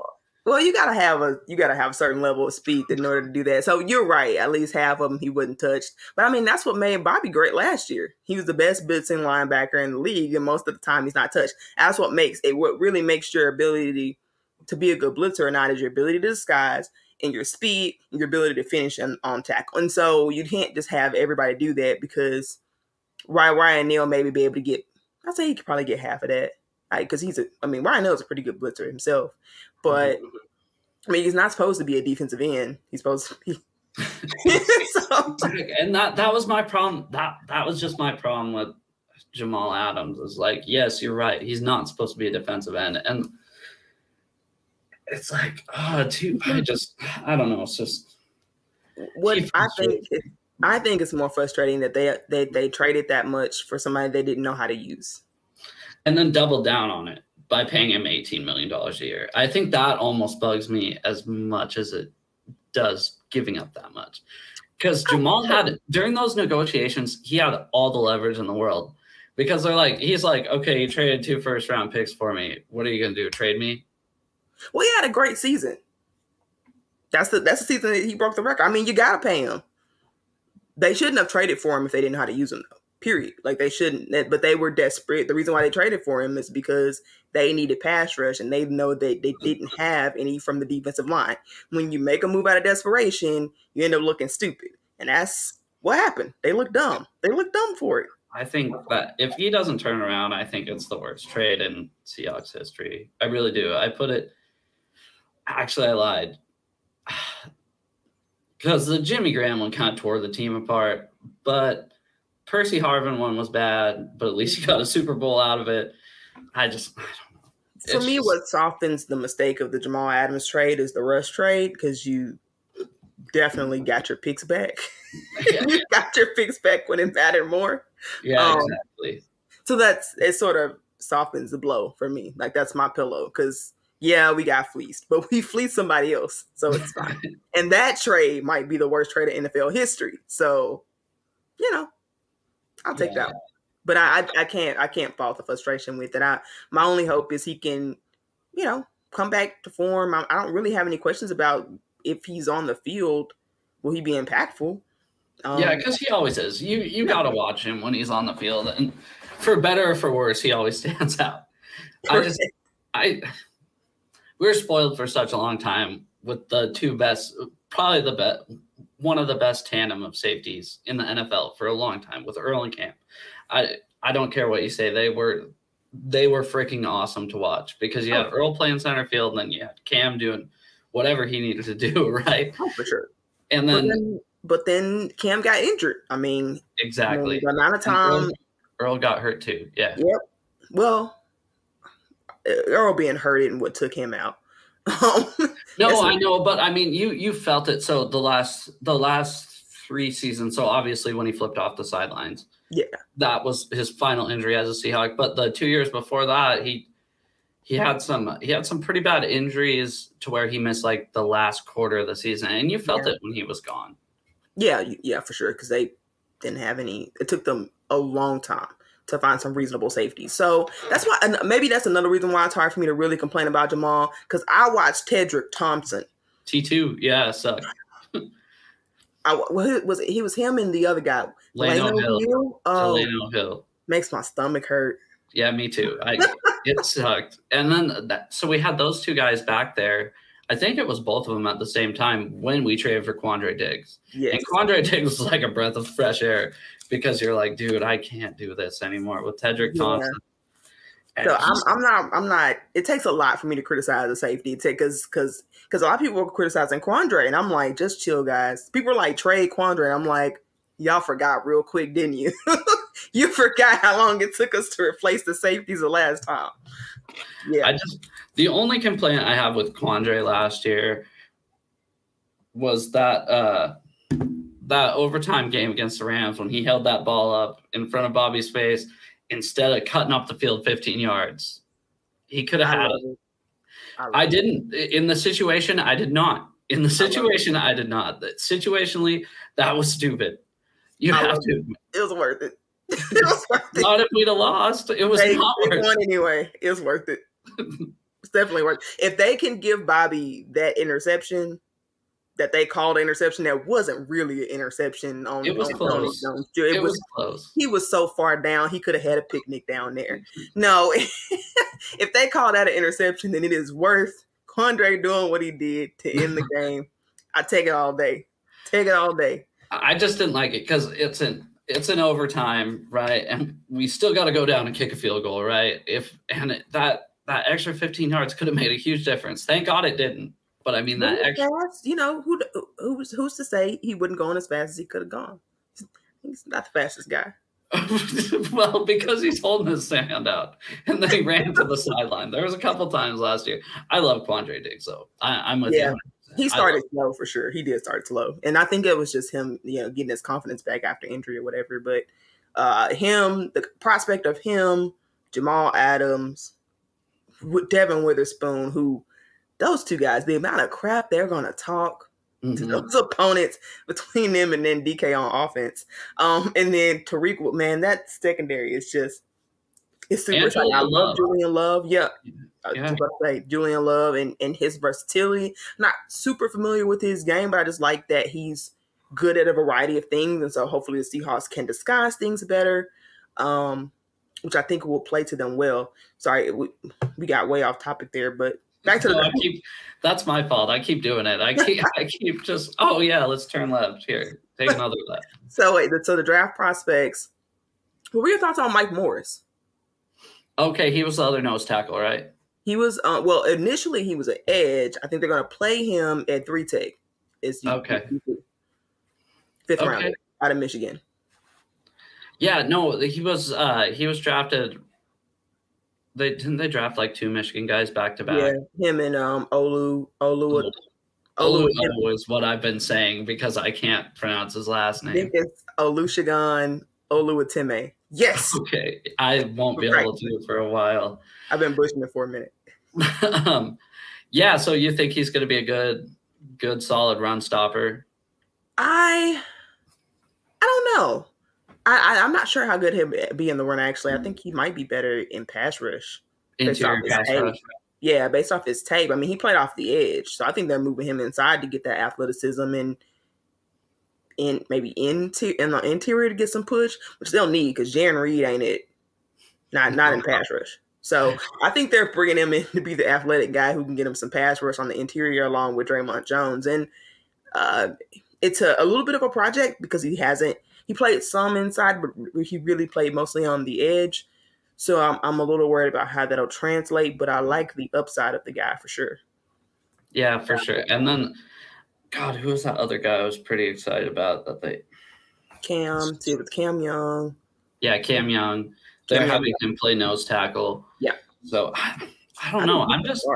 Well, you gotta have a you gotta have a certain level of speed in order to do that. So you're right. At least half of them he wasn't touched. But I mean, that's what made Bobby great last year. He was the best blitzing linebacker in the league, and most of the time he's not touched. That's what makes it. What really makes your ability to be a good blitzer or not is your ability to disguise and your speed, and your ability to finish on, on tackle. And so you can't just have everybody do that because Ryan Ryan Neal maybe be able to get, I'd say he could probably get half of that, like because he's a. I mean, Ryan Neal's a pretty good blitzer himself. But mm-hmm. I mean, he's not supposed to be a defensive end. He's supposed to be. <laughs> <laughs> so, and that that was my problem. That that was just my problem with Jamal Adams. Is like, yes, you're right. He's not supposed to be a defensive end, and it's like, oh, too. I mm-hmm. just, I don't know. It's just what I think, I think it's more frustrating that they they they traded that much for somebody they didn't know how to use. and then double down on it by paying him eighteen million dollars a year. I think that almost bugs me as much as it does giving up that much. Because Jamal had during those negotiations, he had all the leverage in the world. Because they're like, he's like, okay, you traded two first round picks for me. What are you gonna do? Trade me? Well, he had a great season. That's the that's the season that he broke the record. I mean, you gotta pay him. They shouldn't have traded for him if they didn't know how to use him. Though. Period. Like they shouldn't. But they were desperate. The reason why they traded for him is because they needed pass rush, and they know that they didn't have any from the defensive line. When you make a move out of desperation, you end up looking stupid, and that's what happened. They look dumb. They look dumb for it. I think that if he doesn't turn around, I think it's the worst trade in Seahawks history. I really do. I put it. Actually, I lied. <sighs> Because the Jimmy Graham one kind of tore the team apart, but Percy Harvin one was bad, but at least he got a Super Bowl out of it. I just, I don't know. For It's me, just- what softens the mistake of the Jamal Adams trade is the Russ trade because you definitely got your picks back. <laughs> Yeah, you got your picks back when it mattered more. yeah, Um, exactly. So that's it. Sort of softens the blow for me. Like that's my pillow because yeah, we got fleeced, but we <laughs> fleeced somebody else, so it's fine. <laughs> and that trade might be the worst trade in NFL history. So, you know, I'll take yeah. that. One. But I, I, I can't I can't fault the frustration with it. I my only hope is he can, you know, come back to form. I, I don't really have any questions about if he's on the field. Will he be impactful? Um, yeah, because he always is. You you got to watch him when he's on the field, and for better or for worse, he always <laughs> stands out. I just I we were spoiled for such a long time with the two best, probably the best, one of the best tandem of safeties in the NFL for a long time with Earl and Cam. I I don't care what you say, they were they were freaking awesome to watch because you had oh. Earl playing center field, and then you had Cam doing whatever he needed to do, <laughs> right? Oh, for sure. And then, but then, but then Cam got injured. I mean, exactly. You know, the amount of time Earl, Earl, got hurt too. Yeah. Yep. Well, Earl being hurt and what took him out. <laughs> Um, no, I know, but I mean, you you felt it. So the last the last three seasons. So obviously, when he flipped off the sidelines, yeah, that was his final injury as a Seahawk. But the two years before that, he he had some he had some pretty bad injuries to where he missed like the last quarter of the season, and you felt yeah. it when he was gone. Yeah, yeah, for sure, because they didn't have any. It took them a long time to find some reasonable safety. So that's why, and maybe that's another reason why it's hard for me to really complain about Jamal because I watched Tedric Thompson. T two, yeah, sucked. I was it, he was him and the other guy, Lano, Hill. Hill. Oh, Lano Hill makes my stomach hurt. Yeah, me too. I <laughs> it sucked. And then that, so we had those two guys back there. I think it was both of them at the same time when we traded for Quandre Diggs. Yes. And Quandre <laughs> Diggs was like a breath of fresh air because you're like, dude, I can't do this anymore with Tedric yeah. Thompson. So I'm, I'm not I'm not. It takes a lot for me to criticize the safety because because because a lot of people were criticizing Quandre and I'm like, just chill, guys. People are like trade Quandre. I'm like, y'all forgot real quick, didn't you? <laughs> you forgot how long it took us to replace the safeties the last time. Yeah. I just the only complaint I have with Quandre last year was that uh that overtime game against the Rams when he held that ball up in front of Bobby's face instead of cutting up the field 15 yards. He could have had it. I, I didn't in the situation. I did not. In the situation, I, I did not. That situationally, that was stupid. You I have to. It was worth it. <laughs> it <laughs> was worth it. not if we'd have lost. It was they, not worth it. anyway. It was worth it. it's definitely worth. It. If they can give Bobby that interception, that they called an interception that wasn't really an interception on it was on, close. On, it, it was, was, close. He was so far down, he could have had a picnic down there. Mm-hmm. No, <laughs> if they call that an interception, then it is worth Quandre doing what he did to end the <laughs> game. I take it all day. Take it all day. I just didn't like it because it's an it's an overtime, right? And we still got to go down and kick a field goal, right? If and it, that that extra 15 yards could have made a huge difference. Thank God it didn't. But I mean that extra, fast, you know, who who's who's to say he wouldn't go on as fast as he could have gone? He's not the fastest guy. <laughs> well, because he's holding his stand out, and then he <laughs> ran to the sideline. There was a couple times last year. I love Quandre Diggs, so I, am with yeah. you. He started slow for sure. He did start slow, and I think it was just him, you know, getting his confidence back after injury or whatever. But uh him, the prospect of him, Jamal Adams, Devon Witherspoon, who those two guys, the amount of crap they're going to talk mm-hmm. to those <laughs> opponents between them and then DK on offense. Um, and then Tariq, man, that secondary is just it's super. exciting. I love, love Julian Love. Yeah. Yeah. I was say Julian Love and, and his versatility. Not super familiar with his game, but I just like that he's good at a variety of things. And so hopefully the Seahawks can disguise things better. Um, which I think will play to them well. Sorry, we, we got way off topic there, but Back to the. I keep, that's my fault. I keep doing it. I keep. I keep just. Oh yeah, let's turn left here. Take another <laughs> left. So wait. So the draft prospects. What were your thoughts on Mike Morris? Okay, he was the other nose tackle, right? He was. Uh, well, initially he was an edge. I think they're going to play him at three tech. Is okay. Fifth okay. round out of Michigan. Yeah, no, he was. uh He was drafted they didn't they draft like two Michigan guys back to back. Yeah, him and um Olu Olu. Olu, Olu is what I've been saying because I can't pronounce his last name. I think it's Olusegun Oluwatimi. Yes. Okay, I won't be right. able to for a while. I've been pushing it for a minute. um, <laughs> Yeah, so you think he's going to be a good, good, solid run stopper? I, I don't know. I, I am not sure how good he'll be in the run. Actually, I think he might be better in pass rush. Interior pass rush. Yeah, based off his tape. I mean, he played off the edge, so I think they're moving him inside to get that athleticism and in maybe into in the interior to get some push, which they'll need because Jarran Reed ain't it. Not not in pass rush. So I think they're bringing him in <laughs> to be the athletic guy who can get him some pass rush on the interior along with Dre'Mont Jones. And uh, it's a, a little bit of a project because he hasn't he played some inside, but he really played mostly on the edge. So I'm, I'm a little worried about how that'll translate, but I like the upside of the guy for sure. Yeah, for sure. And then, God, who was that other guy I was pretty excited about that they Cam, see with Cam Young. Yeah, Cam Young. They're Cam having Young. him play nose tackle. Yeah. So I, I don't know. I'm just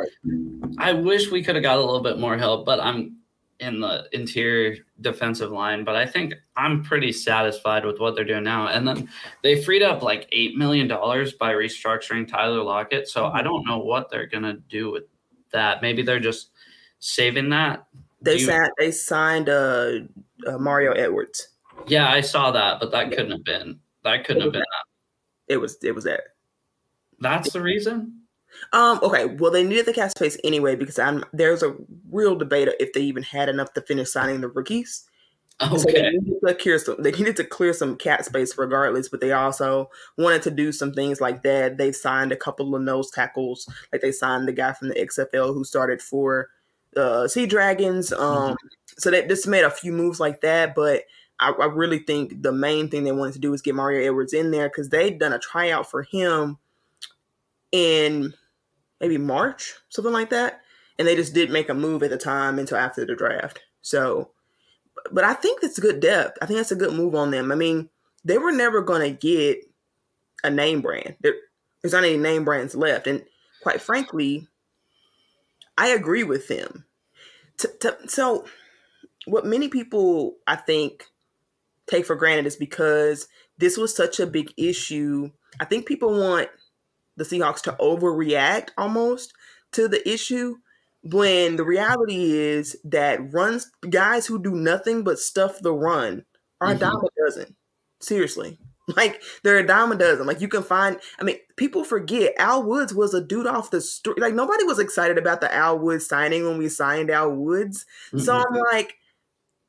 I wish we could have got a little bit more help, but I'm in the interior defensive line, but I think I'm pretty satisfied with what they're doing now. And then they freed up like eight million dollars by restructuring Tyler Lockett. So I don't know what they're gonna do with that. Maybe they're just saving that. They you... signed they signed uh, uh, Mario Edwards. Yeah, I saw that, but that yeah. couldn't have been that couldn't have been that. It was it was that. That's the reason. Um, okay, well they needed the cap space anyway because I'm there's a real debate if they even had enough to finish signing the rookies. Okay. So they needed to clear some they needed to clear some cap space regardless, but they also wanted to do some things like that. They signed a couple of nose tackles, like they signed the guy from the XFL who started for uh Sea Dragons. Um mm-hmm. so they just made a few moves like that, but I, I really think the main thing they wanted to do was get Mario Edwards in there because they'd done a tryout for him in maybe March, something like that. And they just didn't make a move at the time until after the draft. So, but I think that's good depth. I think that's a good move on them. I mean, they were never going to get a name brand. There, there's not any name brands left. And quite frankly, I agree with them. T- t- so, what many people, I think, take for granted is because this was such a big issue. I think people want the Seahawks to overreact almost to the issue when the reality is that runs guys who do nothing but stuff the run are mm-hmm. a dime a dozen. Seriously. Like they're a dime a dozen. Like you can find. I mean, people forget Al Woods was a dude off the street. Like nobody was excited about the Al Woods signing when we signed Al Woods. Mm-hmm. So I'm like,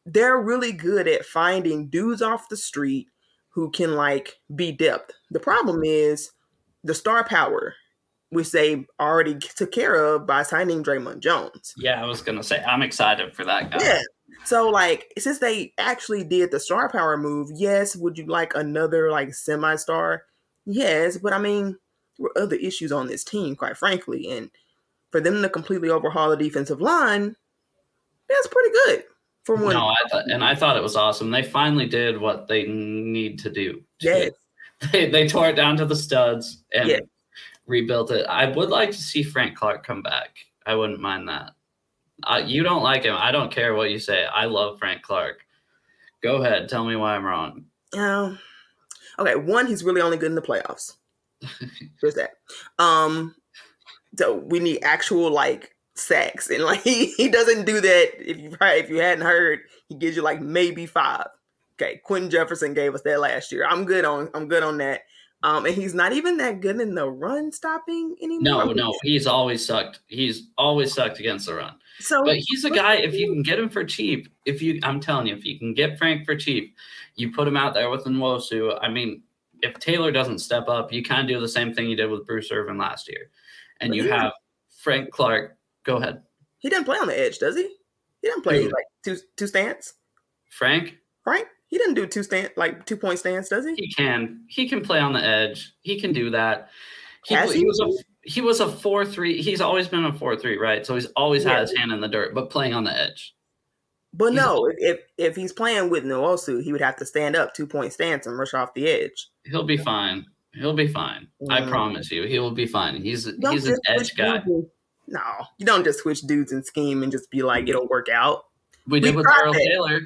they're really good at finding dudes off the street who can like be depth. The problem is the star power, which they already took care of by signing Dre'Mont Jones. Yeah, I was gonna say I'm excited for that guy. Yeah. So like since they actually did the star power move, yes, would you like another like semi star? Yes, but I mean there were other issues on this team, quite frankly. And for them to completely overhaul the defensive line, that's pretty good. For one. No, I th- and I thought it was awesome. They finally did what they need to do. Yes. <laughs> they, they tore it down to the studs and yeah. rebuilt it. I would like to see Frank Clark come back. I wouldn't mind that. Uh, you don't like him. I don't care what you say. I love Frank Clark. Go ahead. Tell me why I'm wrong. Um, okay. One, he's really only good in the playoffs. <laughs> There's that. Um, so we need actual like sacks, and like he, <laughs> he doesn't do that. If you if you hadn't heard, he gives you like maybe five. Okay, Quinton Jefferson gave us that last year. I'm good on I'm good on that. Um, and he's not even that good in the run stopping anymore. No, no, he's always sucked. He's always sucked against the run. So, but he's a guy. If you can get him for cheap, if you, I'm telling you, if you can get Frank for cheap, you put him out there with Nwosu. I mean, if Taylor doesn't step up, you kind of do the same thing you did with Bruce Irvin last year, and you have Frank Clark. Go ahead. He didn't play on the edge, does he? He didn't play Dude. like two two stance. Frank. Frank. He didn't do two stand like two point stance, does he? He can. He can play on the edge. He can do that. He, he? he was a he was a four three. He's always been a four three, right? So he's always yeah. had his hand in the dirt, but playing on the edge. But he's no, always, if if he's playing with Nwosu, he would have to stand up two point stance and rush off the edge. He'll be fine. He'll be fine. Mm. I promise you, he will be fine. He's don't he's an edge guy. Dudes. No, you don't just switch dudes and scheme and just be like it'll work out. We did with Darrell Taylor.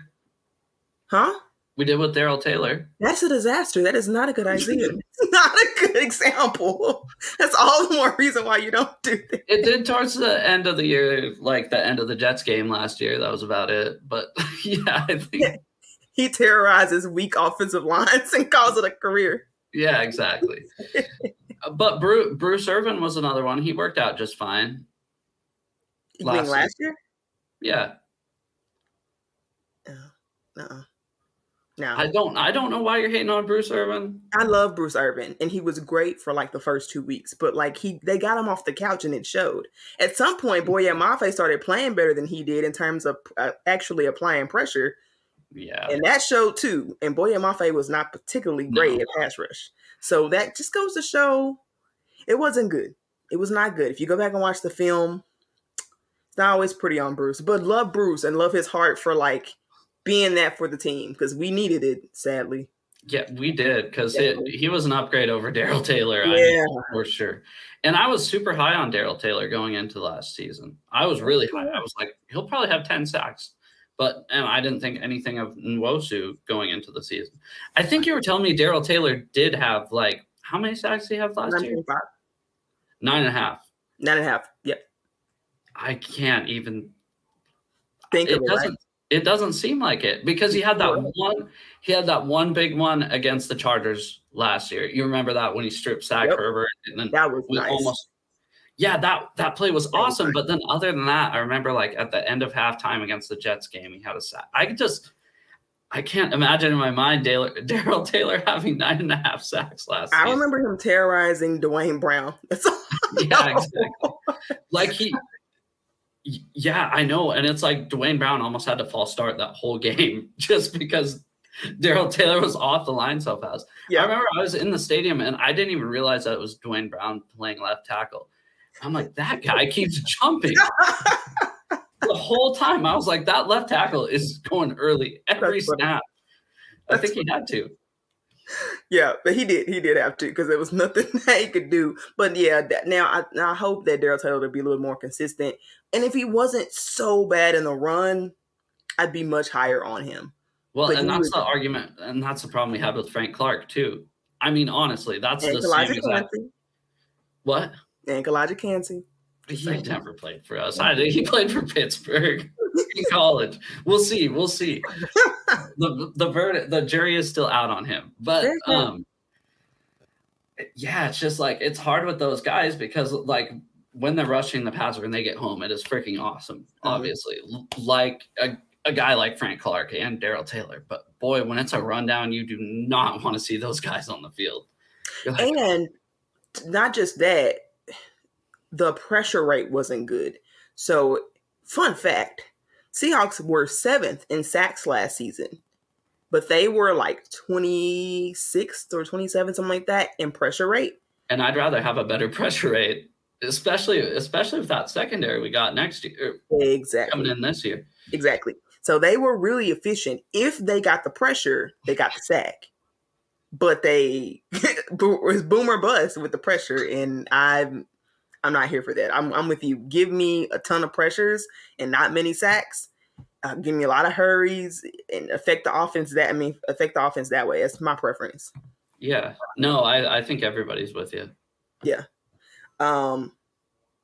Huh? We did with Darrell Taylor. That's a disaster. That is not a good idea. <laughs> Not a good example. <laughs> That's all the more reason why you don't do that. It did towards the end of the year, like the end of the Jets game last year. That was about it. But <laughs> yeah, I think. Yeah. He terrorizes weak offensive lines and calls it a career. Yeah, exactly. but Bruce, Bruce Irvin was another one. He worked out just fine. You mean Last last year? Yeah. Oh, uh-uh. No. I don't I don't know why you're hating on Bruce Irvin. I love Bruce Irvin, and he was great for like the first two weeks. But like he, they got him off the couch, and it showed. At some point, Boye Mafe started playing better than he did in terms of uh, actually applying pressure, Yeah. and that showed too. And Boye Mafe was not particularly great No. at pass rush, so that just goes to show it wasn't good. It was not good. If you go back and watch the film, it's not always pretty on Bruce, but love Bruce and love his heart for like being that for the team because we needed it. Sadly, Yeah, we did because Yeah. he was an upgrade over <laughs> Darrell Taylor. I mean, for sure. And I was super high on Darrell Taylor going into last season. I was really high. I was like, he'll probably have 10 sacks. But and I didn't think anything of Nwosu going into the season. I think you were telling me Darrell Taylor did have like how many sacks did he have last year? 9.5. Nine and a half. Nine and a half. Yep. I can't even Think it of it. Right? It doesn't seem like it because he had that one he had that one big one against the Chargers last year. You remember that when he stripped sack Yep. Herbert and then That was we nice. almost yeah that that play was That was awesome nice. but then other than that i remember like at the end of halftime against the jets game he had a sack i just i can't imagine in my mind <laughs> Darrell taylor having nine and a half sacks last I season. remember him terrorizing Duane Brown. <laughs> Yeah exactly like he yeah i know and it's like duane brown almost had to false start that whole game <laughs> just because darrell taylor was off the line so fast Yeah. I remember I was in the stadium and I didn't even realize that it was Duane Brown playing left tackle. I'm like, that guy keeps <laughs> jumping the whole time. I was like, that left tackle is going early every That's funny. snap. I think he had to. Yeah, but he did. He did have to because there was nothing <laughs> that he could do. But yeah, that, now I, now I hope that Darrell Taylor will be a little more consistent. And if he wasn't so bad in the run, I'd be much higher on him. Well, But and that's was- the argument, and that's the problem we have with Frank Clark too. I mean, honestly, that's the same exact. What? And Calijah Kancey. He never played for us. I, he played for Pittsburgh <laughs> <laughs> in college. We'll see. We'll see. the the verdict, the jury is still out on him. But um, yeah, it's just like it's hard with those guys because like when they're rushing the passer and they get home, it is freaking awesome. Obviously, L- like a, a guy like Frank Clark and Darrell Taylor. But boy, when it's a rundown, you do not want to see those guys on the field. Like, And not just that, the pressure rate wasn't good. So, fun fact Seahawks were seventh in sacks last season, but they were like 26th or 27th, something like that, in pressure rate. and I'd rather have a better <laughs> pressure rate, especially especially with that secondary we got next year er, Exactly. coming in this year. Exactly. So they were really efficient. If they got the pressure, they got the sack. But they <laughs> was boomer bust with the pressure, and I'm I'm not here for that. I'm I'm with you. Give me a ton of pressures and not many sacks. Uh, give me a lot of hurries and affect the offense. That I mean, affect the offense that way. That's my preference. Yeah, no, I I think everybody's with you. Yeah. Um,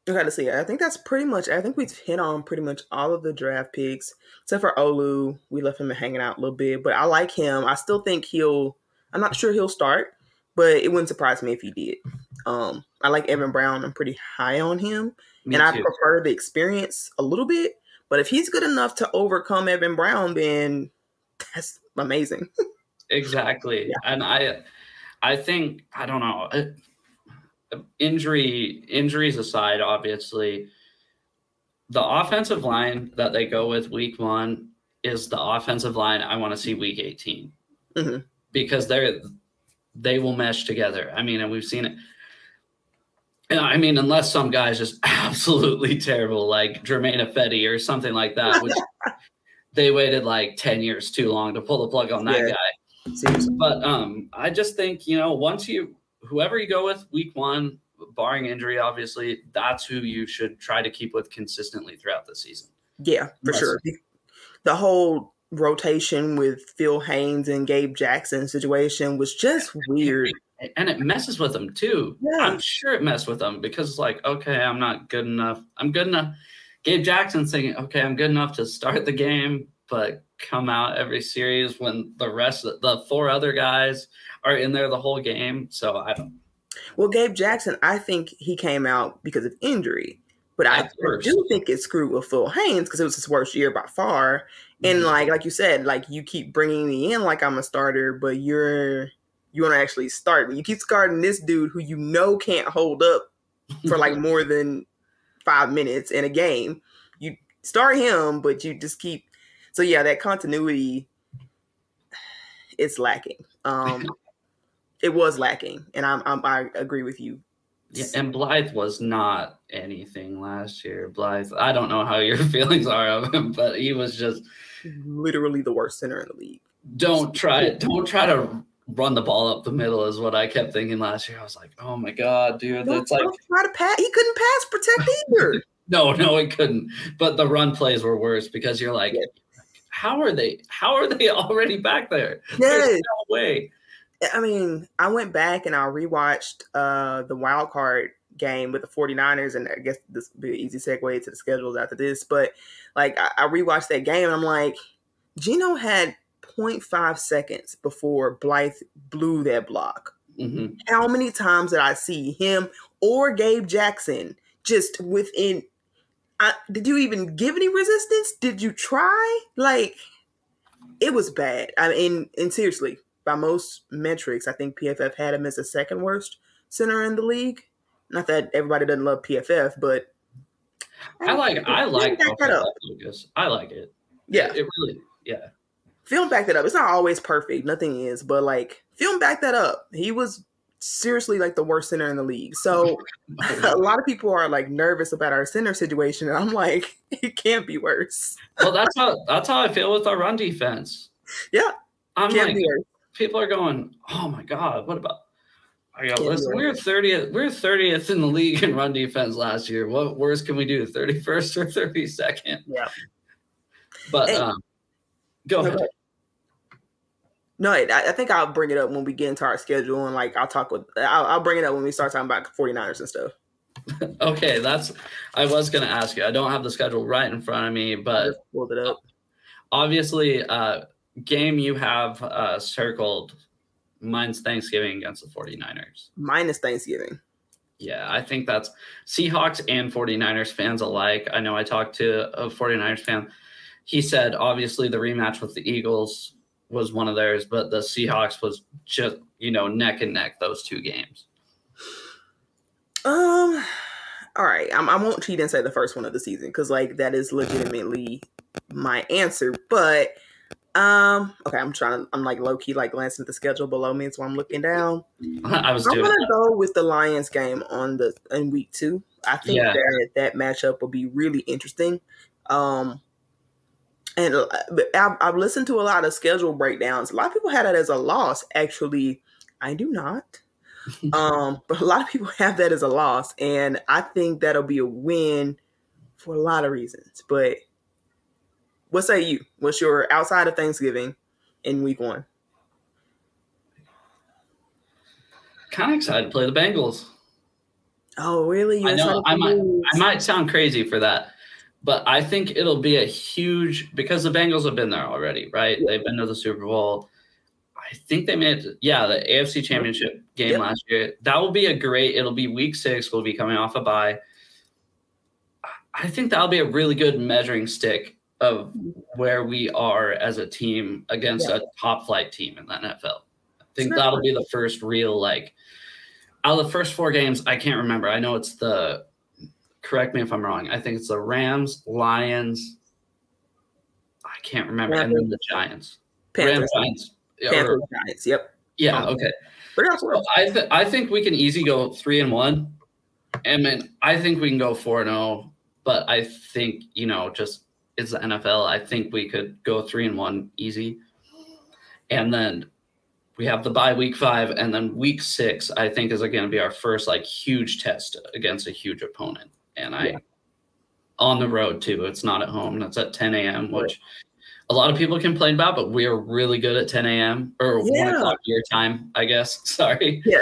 okay, let's see. I think that's pretty much. I think we've hit on pretty much all of the draft picks, except for Olu. We left him hanging out a little bit, but I like him. I still think he'll. I'm not sure he'll start, but it wouldn't surprise me if he did. Um, I like Evan Brown. I'm pretty high on him, Me and I too. prefer the experience a little bit. But if he's good enough to overcome Evan Brown, then that's amazing. <laughs> Exactly. And I I think I don't know. uh, Injury injuries aside, obviously, the offensive line that they go with week 1 is the offensive line I want to see week 18. Mhm. Because they're they will mesh together. I mean, and we've seen it I mean, unless some guy's just <laughs> absolutely terrible, like Germain Ifedi or something like that, which <laughs> they waited like 10 years too long to pull the plug on that Yeah. guy. Seriously. But um, I just think you know once you whoever you go with week one, barring injury, obviously that's who you should try to keep with consistently throughout the season. Yeah, for sure. The whole rotation with Phil Haynes and Gabe Jackson situation was just <laughs> weird. And it messes with them too. Yeah. I'm sure it messed with them because it's like, okay, I'm not good enough. I'm good enough. Gabe Jackson's thinking, okay, I'm good enough to start the game, but come out every series when the rest of the four other guys are in there the whole game. So I don't. Well, Gabe Jackson, I think he came out because of injury, but I, first. do think it screwed with Phil Haynes because it was his worst year by far. And Mhm. like like you said, like you keep bringing me in like I'm a starter, but you're you want to actually start me. You keep starting this dude who you know can't hold up for like <laughs> more than five minutes in a game. You start him, but you just keep. So yeah, that continuity it's lacking. Um, <laughs> it was lacking, and I'm, I'm I agree with you. Yeah, and Blythe was not anything last year. Blythe, I don't know how your <laughs> feelings are of him, but he was just Literally the worst center in the league. don't try it. don't try to run the ball up the middle is what I kept thinking last year. I was like, oh my god, dude, it's like try to pass. He couldn't pass protect either. <laughs> no, no, he couldn't. But the run plays were worse because you're like, Yeah. how are they? How are they <laughs> already back there? yes. There's no way. I mean, I went back and I rewatched uh the wild card game with the 49ers, and I guess this will be an easy segue to the schedules after this. But like I, I rewatched that game and I'm like, Geno had 0.5 seconds before Blythe blew that block. hmm How many times did I see him or Gabe Jackson just within I, did you even give any resistance? Did you try? Like it was bad. I mean, and seriously, by most metrics, I think PFF had him as the second worst center in the league. Not that everybody doesn't love PFF, but I like I like that up. Lucas. I like it. Yeah, It really yeah. Film back that up. It's not always perfect. Nothing is, but like film back that up. He was seriously like the worst center in the league. So <laughs> a lot of people are like nervous about our center situation, and I'm like, <laughs> it can't be worse. well, that's how that's how I feel with our run defense. Yeah, I'm like people are going, oh my god, what about? I go, listen, we're thirtieth. We we're thirtieth in the league in run defense last year. What worse can we do? Thirty first or thirty second? Yeah. But um, go No, ahead. No, I, I think I'll bring it up when we get into our schedule, and like I'll talk with. I'll, I'll bring it up when we start talking about 49ers and stuff. <laughs> Okay, that's. I was gonna ask you. I don't have the schedule right in front of me, but pulled it up. obviously, uh, game you have uh, circled. Mine's Thanksgiving against the 49ers. Minus Thanksgiving. Yeah, I think that's Seahawks and 49ers fans alike. I know I talked to a 49ers fan. He said obviously the rematch with the Eagles was one of theirs, but the Seahawks was just, you know, neck and neck those two games. Um. All right, I'm, I won't cheat and say the first one of the season because like that is legitimately my answer. But um, okay, I'm trying. I'm like low key like glancing at the schedule below me, so I'm looking down. <laughs> I was I'm doing gonna that. go with the Lions game on the in week two. I think Yeah. that that matchup will be really interesting. Um, and uh, I've, I've listened to a lot of schedule breakdowns. A lot of people had that as a loss. Actually, I do not. <laughs> um, but a lot of people <laughs> have that as a loss, and I think that'll be a win for a lot of reasons. But what say you? What's your outside of Thanksgiving in week one? Kind of excited to play the Bengals. Oh, really? You I know, I might- I might sound crazy for that, but I think it'll be a huge because the Bengals have been there already, right? They've been to the Super Bowl. I think they made yeah, the AFC Championship game Yep. last year. That will be a great. It'll be Week Six. We'll be coming off a bye. I think that'll be a really good measuring stick of where we are as a team against a top flight team in the NFL. I think that'll be the first real like out of the first four games. I can't remember. I know it's the correct me if I'm wrong. I think it's the Rams, Lions. I can't remember, and then the Giants. Panthers, Rams, Giants. Yeah, or- Giants. Yep. yeah, okay. But that's So I th- I think we can easy go three and one. And then I think we can go four and zero. But I think you know just it's the NFL. I think we could go three and one easy. And then we have the bye week five, and then week six. I think is going to be our first like huge test against a huge opponent. And I Yeah. on the road too. It's not at home. That's at 10 a.m. Which a lot of people complain about, but we are really good at 10 a.m. or Yeah. one o'clock your time, I guess. <laughs> Sorry. Yeah.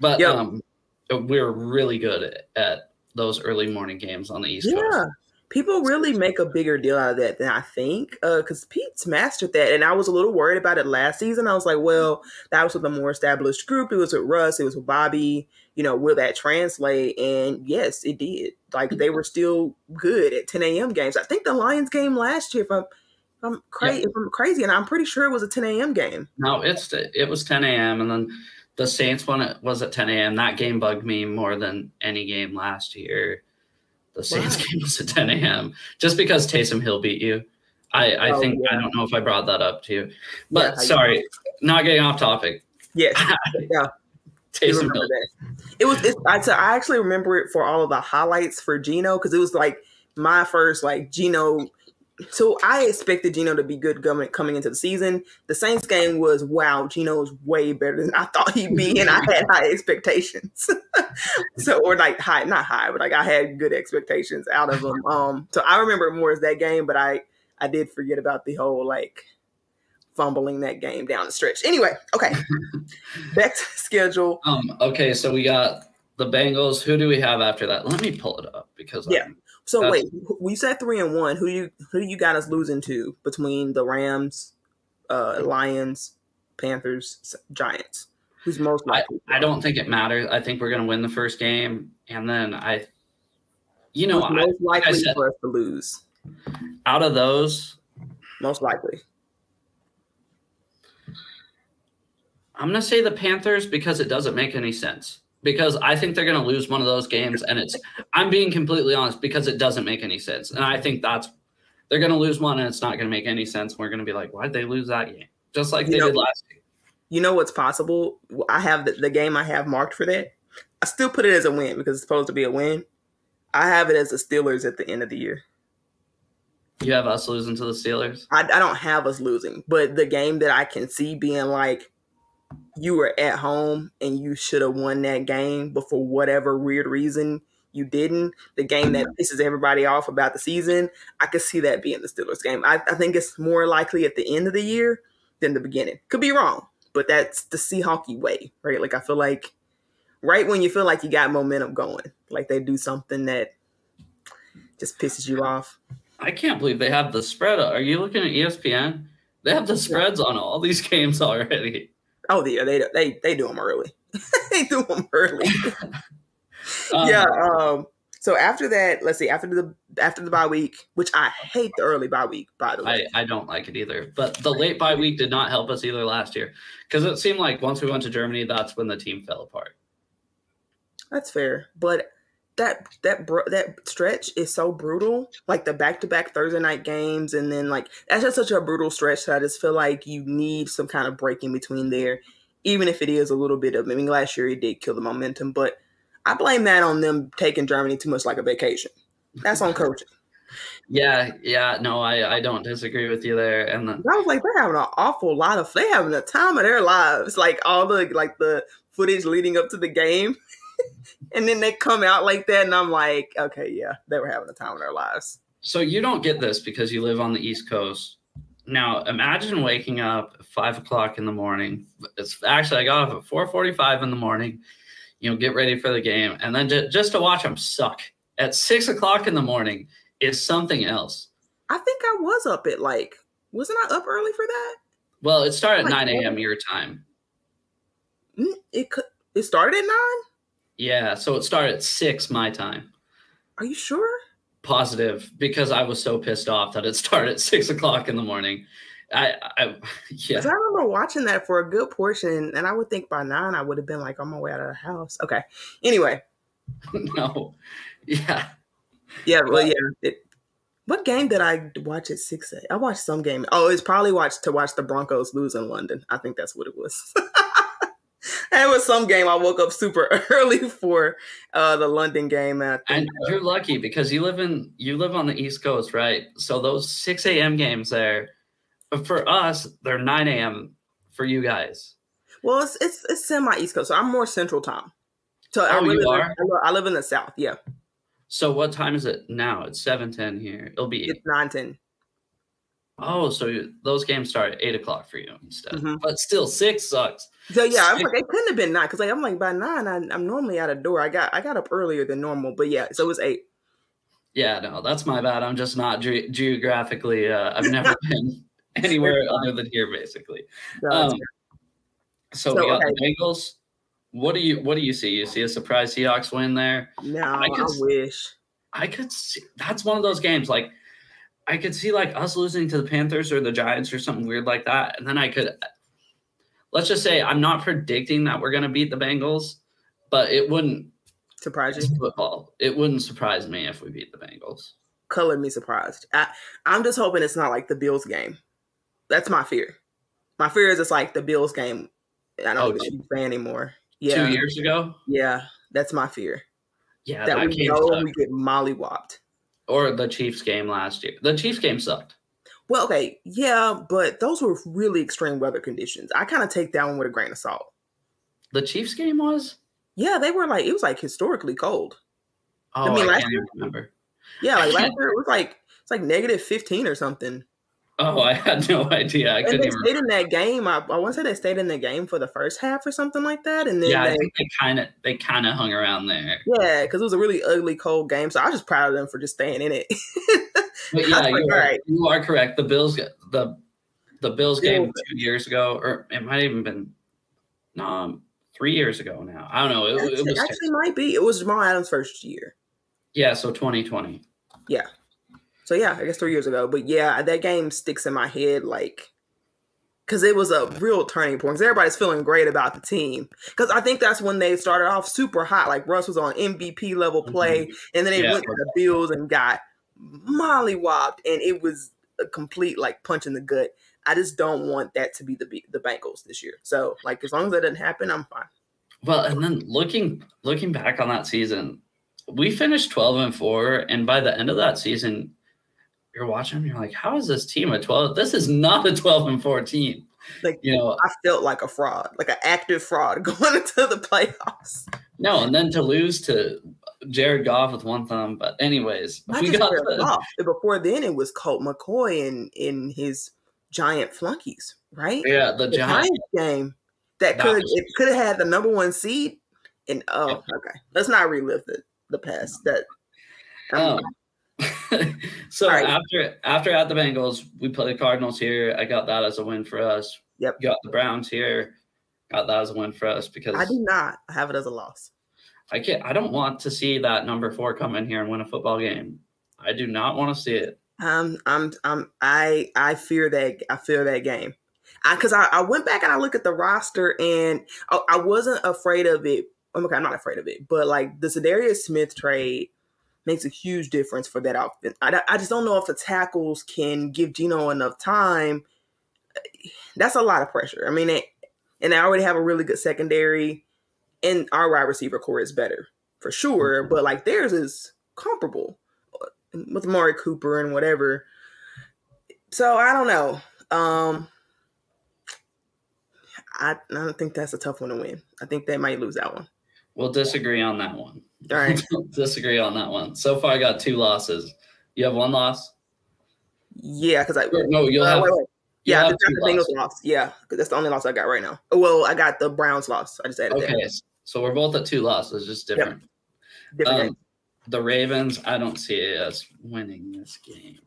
But Yep. um, we're really good at, at those early morning games on the East Yeah. Coast. People really make a bigger deal out of that than I think. Uh, because Pete's mastered that. And I was a little worried about it last season. I was like, well, that was with a more established group. It was with Russ, it was with Bobby. You know, will that translate? And yes, it did. Like they were still good at 10 a.m. games. I think the Lions game last year, if I'm, if I'm, cra- Yeah. if I'm crazy, and I'm pretty sure it was a 10 a.m. game. No, it's it was 10 a.m. and then the Saints one was at 10 a.m. That game bugged me more than any game last year. The Saints Wow. game was at 10 a.m. just because Taysom Hill beat you. I, I Oh, think I don't know if I brought that up to you, but I- sorry, not getting off topic. Yes. <laughs> Yeah. Taysom Hill. It was. It's, I, I actually remember it for all of the highlights for Geno because it was like my first like Geno. So I expected Geno to be good coming coming into the season. The Saints game was wow. Geno's way better than I thought he'd be, and I had <laughs> high expectations. <laughs> so or like high, not high, but like I had good expectations out of him. Um, so I remember more as that game, but I I did forget about the whole like fumbling that game down the stretch. Anyway, okay, <laughs> back to schedule. Um, okay, so we got the Bengals. Who do we have after that? Let me pull it up because Yeah. I'm- So That's- wait, we said three and one. Who you who you got us losing to between the Rams, uh, Lions, Panthers, Giants? Who's most likely? I don't think it matters. I think we're gonna win the first game, and then I, you know, Who's I, most like I likely said- for us to lose. out of those, Most likely. I'm gonna say the Panthers because it doesn't make any sense. Because I think they're gonna lose one of those games, and it's I'm being completely honest because it doesn't make any sense, and I think that's they're gonna lose one, and it's not gonna make any sense. We're gonna be like, why did they lose that game? Just like You they know- did last year. You know what's possible? I have the, the game I have marked for that. I still put it as a win because it's supposed to be a win. I have it as the Steelers at the end of the year. You have us losing to the Steelers. I, I don't have us losing, but the game that I can see being like you were at home and you should have won that game, but for whatever weird reason you didn't. The game that mm-hmm. pisses everybody off about the season, I could see that being the Steelers game. I, I think it's more likely at the end of the year than the beginning. Could be wrong, but that's the Seahawky way, right? Like I feel like right when you feel like you got momentum going, like they do something that just pisses you off. I can't believe they have the spread. Are you looking at ESPN? They have the spreads on all these <laughs> games already. Oh, yeah, they they they do them early. <laughs> they do them early. <laughs> Um, yeah. Um. So after that, let's see. After the after the bye week, which I hate the early bye week, by the way. I, I don't like it either. But the late bye week did not help us either last year because it seemed like once we went to Germany, that's when the team fell apart. That's fair, but that that br- that stretch is so brutal. Like the back to back Thursday night games, and then like that's just such a brutal stretch that I just feel like you need some kind of break in between there, even if it is a little bit of. I mean, last year it did kill the momentum, but I blame that on them taking Germany too much like a vacation. That's on coaching. Yeah, yeah, no, I, I don't disagree with you there. And then, I was like, they're having an awful lot of. They having the time of their lives. Like all the like the footage leading up to the game, <laughs> <laughs> and then they come out like that, and I'm like, okay, yeah, they were having a time of their lives. so you don't get this because you live on the East Coast. Now, imagine waking up at five o'clock in the morning. It's actually I got up at four forty-five in the morning. You know, get ready for the game, and then ju- just to watch them suck at six o'clock in the morning is something else. I think I was up at like, wasn't I up early for that? Well, it started at 9 a.m. your time. Mm, It could. It started at nine. Yeah, so it started at 6 my time. Are you sure? Positive, because I was so pissed off that it <laughs> started at 6 o'clock in the morning. I, I yeah. I remember watching that for a good portion, and I would think by nine I would have been like on my way out of the house. Okay. Anyway, <laughs> no. Yeah. yeah, well, yeah. It, what game did I watch at six? A? I watched some game. Oh, it's probably watched to watch the Broncos lose in London. I think that's what it was. <laughs> it was some game I woke up super <laughs> early for uh, the London game. And I And you're lucky because you live in you live on the East Coast, right? So those 6 a.m. games there, for us, they're 9 a.m. for you guys. well, it's it's, it's semi East Coast, so I'm more Central time. So I Oh, live you in, are? I live- I live in the South. Yeah, So what time is it now? It's 7:10 here. It'll be it's nine ten. Oh, so those games start at eight o'clock for you instead, Mhm. but still six sucks. So yeah, I'm like it couldn't have been nine because like I'm like by nine I, I'm normally out of door. I got I got up earlier than normal, but yeah, so it was eight. Yeah, no, that's my bad. I'm just not ge- geographically. Uh, I've never <laughs> been anywhere other than here, basically. So it's- Um, so, So, we got okay. the Bengals. What do you What do you see? You see a surprise Seahawks win there? no, I I, could s- wish. I could see that's one of those games like I could see like us losing to the Panthers or the Giants or something weird like that. And then I could let's just say I'm not predicting that we're gonna beat the Bengals, but it wouldn't Surprise you. football. It wouldn't surprise me if we beat the Bengals. Color me surprised. I I'm just hoping it's not like the Bills game. That's my fear. My fear is it's like the Bills game. I don't Oh, shit fan anymore. Yeah, Two years ago? yeah, that's my fear. Yeah, that that, we know we get mollywopped. Or the Chiefs game last year. The Chiefs game sucked. Well, okay, yeah, but those were really extreme weather conditions. I kind of take that one with a grain of salt. The Chiefs game was? Yeah, they were like it was like historically cold. Oh, I, mean, last can't year- remember. Yeah, like last <laughs> year it was like it's like negative fifteen or something. Oh, I had no <laughs> idea. I And couldn't they even. stayed in that game. I, I want to say they stayed in the game for the first half or something like that, and then Yeah, they, they kind of they kind of hung around there. yeah, because it was a really ugly cold game. So I was just proud of them for just staying in it. But <laughs> yeah, like, you, are, alright. you are correct. The Bills the the Bills game Bills. two years ago, or it might have even been um, three years ago now. I don't know. It, it actually, was actually might be. It was Jamal Adams' first year. yeah. So 2020. So yeah, I guess three years ago. But yeah, that game sticks in my head like because it was a real turning point. Because everybody's feeling great about the team. Because I think that's when they started off super hot. Like Russ was on MVP level play, and then they Mm-hmm. Yeah. went to the Bills and got mollywopped, and it was a complete like punch in the gut. I just don't want that to be the the Bengals this year. So like as long as that doesn't happen, I'm fine. Well, and then looking looking back on that season, we finished 12 and 4 and by the end of that season you're watching and you're like how is this team a 12 this is not a 12 and 14. Like You know, I felt like a fraud, like an active fraud <laughs> going into the playoffs. no, and then to lose to Jared Goff with one thumb, but anyways, Not we got Jared the, Goff. Before then, it was Colt McCoy and in his giant flunkies, right? yeah, the the. Giants game that That could was- it could have had the number one seed. And oh, Yeah. okay, let's not relive the the past. That um, Um, <laughs> so right. after after at the Bengals, we play the Cardinals here. I got that as a win for us. Yep. Got the Browns here. Got that as a win for us because I do not have it as a loss. I can't. I don't want to see that number four come in here and win a football game. I do not want to see it. Um, I'm, I'm, I, I fear that, I fear that game. I, Because I, I, went back and I look at the roster and I, I wasn't afraid of it. I'm okay, I'm not afraid of it, but like the Za'Darius Smith trade makes a huge difference for that outfit. I, I just don't know if the tackles can give Geno enough time. That's a lot of pressure. I mean, it, and they already have a really good secondary, and our wide receiver core is better for sure. But like theirs is comparable with Amari Cooper and whatever. So I don't know. Um I, I don't think that's a tough one to win. I think they might lose that one. We'll disagree on that one. All right. <laughs> disagree on that one. So far, I got two losses. You have one loss. Yeah, because I Or, no, you'll uh, have. wait, wait. you'll yeah, have the, Bengals lost. Yeah, because that's the only loss I got right now. Well, I got the Browns loss. I just added Okay, that. so we're both at two losses, just different. Different Um, the Ravens, I don't see us winning this game.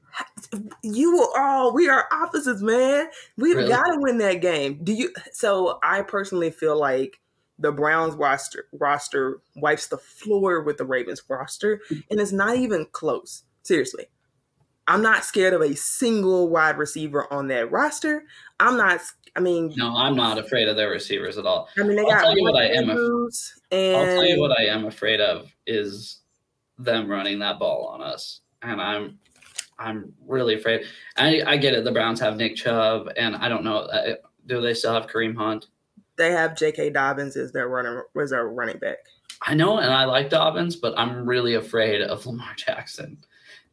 You are oh, we are opposites, man. We've Really? got to win that game. Do you? So I personally feel like the Browns roster roster wipes the floor with the Ravens roster, and it's not even close. Seriously. I'm not scared of a single wide receiver on that roster. I'm not. I mean, No, I'm not afraid of their receivers at all. I mean, they I'll got tell you what I am af- and I'll tell you what I am afraid of is them running that ball on us, and I'm I'm really afraid. I I get it. The Browns have Nick Chubb, and I don't know. uh, Do they still have Kareem Hunt? They have J.K. Dobbins as their runner, as their running back. I know, and I like Dobbins, but I'm really afraid of Lamar Jackson,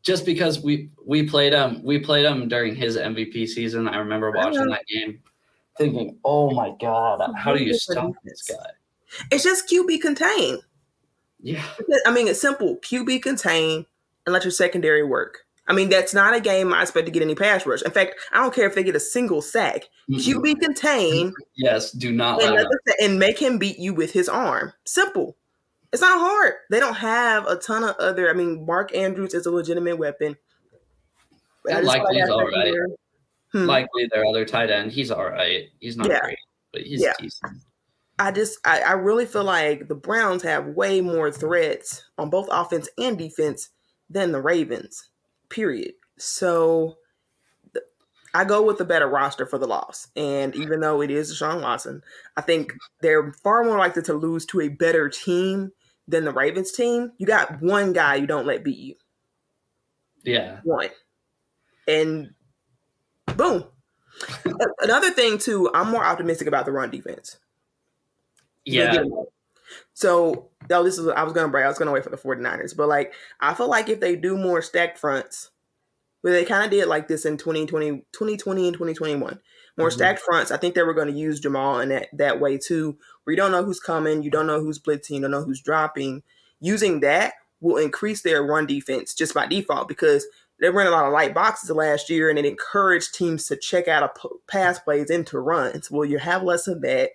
just because we we played him we played him during his MVP season. I remember watching know. that game, thinking, "Oh my god, how do you stop this guy?" It's just QB contain. Yeah, I mean, it's simple. QB contain and let your secondary work. I mean, that's not a game I expect to get any pass rush. In fact, I don't care if they get a single sack. Mm-mm. QB contain Yes, do not and, and make him beat you with his arm. Simple. It's not hard. They don't have a ton of other. I mean, Mark Andrews is a legitimate weapon. But I And just likely he's all right. Hmm. likely their other tight end. He's all right. He's not Yeah. great, but he's Yeah. decent. I just I, I really feel like the Browns have way more threats on both offense and defense than the Ravens. Period. So th- I go with the better roster for the loss. And even though it is Deshaun Watson, I think they're far more likely to lose to a better team than the Ravens team. You got one guy you don't let beat you. Yeah. One. And boom. Another thing too, I'm more optimistic about the run defense. Yeah. So, no, this is I was gonna break. I was gonna wait for the 49ers, but like I feel like if they do more stacked fronts, where they kind of did like this in 2020, 2020 and 2021, more Mhm. stacked fronts. I think they were going to use Jamal in that that way too, where you don't know who's coming, you don't know who's blitzing, you don't know who's dropping. Using that will increase their run defense just by default because they ran a lot of light boxes last year and it encouraged teams to check out a p- pass plays into runs. Well, you have less of that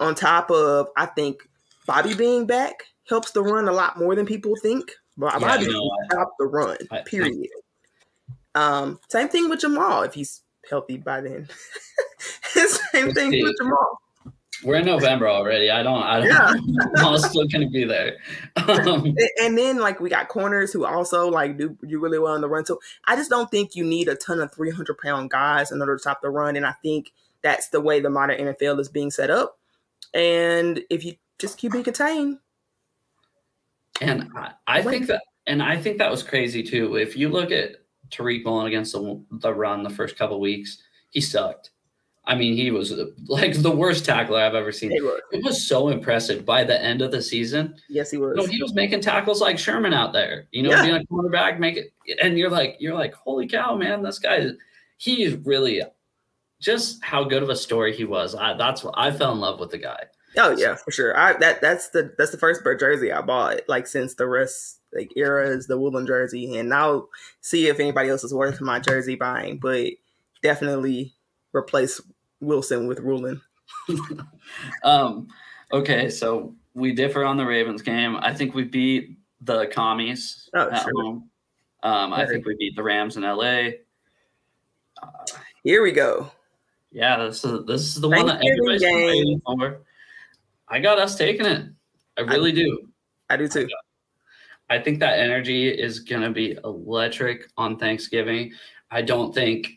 on top of I think Bobby being back helps the run a lot more than people think. Yeah, Bobby no, can stop the run. I- period. Um, same thing with Jamal if he's healthy by then. <laughs> same thing see. with Jamal. We're in November already. I don't. I don't. Yeah. <laughs> I'm still gonna be there. Um, <laughs> And, and then like we got corners who also like do do really well in the run. So I just don't think you need a ton of 300 pound guys in order to stop the run. And I think that's the way the modern NFL is being set up. And if you just keep it contained, and I, I think that, and I think that was crazy too. If you look at Tariq Woolen against the, the run the first couple weeks, he sucked. I mean, he was like the worst tackler I've ever seen. It was so impressive. By the end of the season, Yes, he you know, was. he was making tackles like Sherman out there. You know, Yeah. being a cornerback, make it, and you're like, you're like, holy cow, man, this guy, is- he's really just how good of a story he was. I, that's what I fell in love with the guy. Oh yeah, for sure. I that that's the that's the first bird jersey I bought. Like since the rest like era is the Woolen jersey, and I'll see if anybody else is worth my jersey buying, but definitely replace Wilson with Rulin. <laughs> Um, okay, so we differ on the Ravens game. I think we beat the commies Oh, at sure. home. Um, I think we beat the Rams in LA. Uh, Here we go. yeah, this is this is the one that game. waiting for. I got us taking it. I really do. I do too. I think that energy is going to be electric on Thanksgiving. I don't think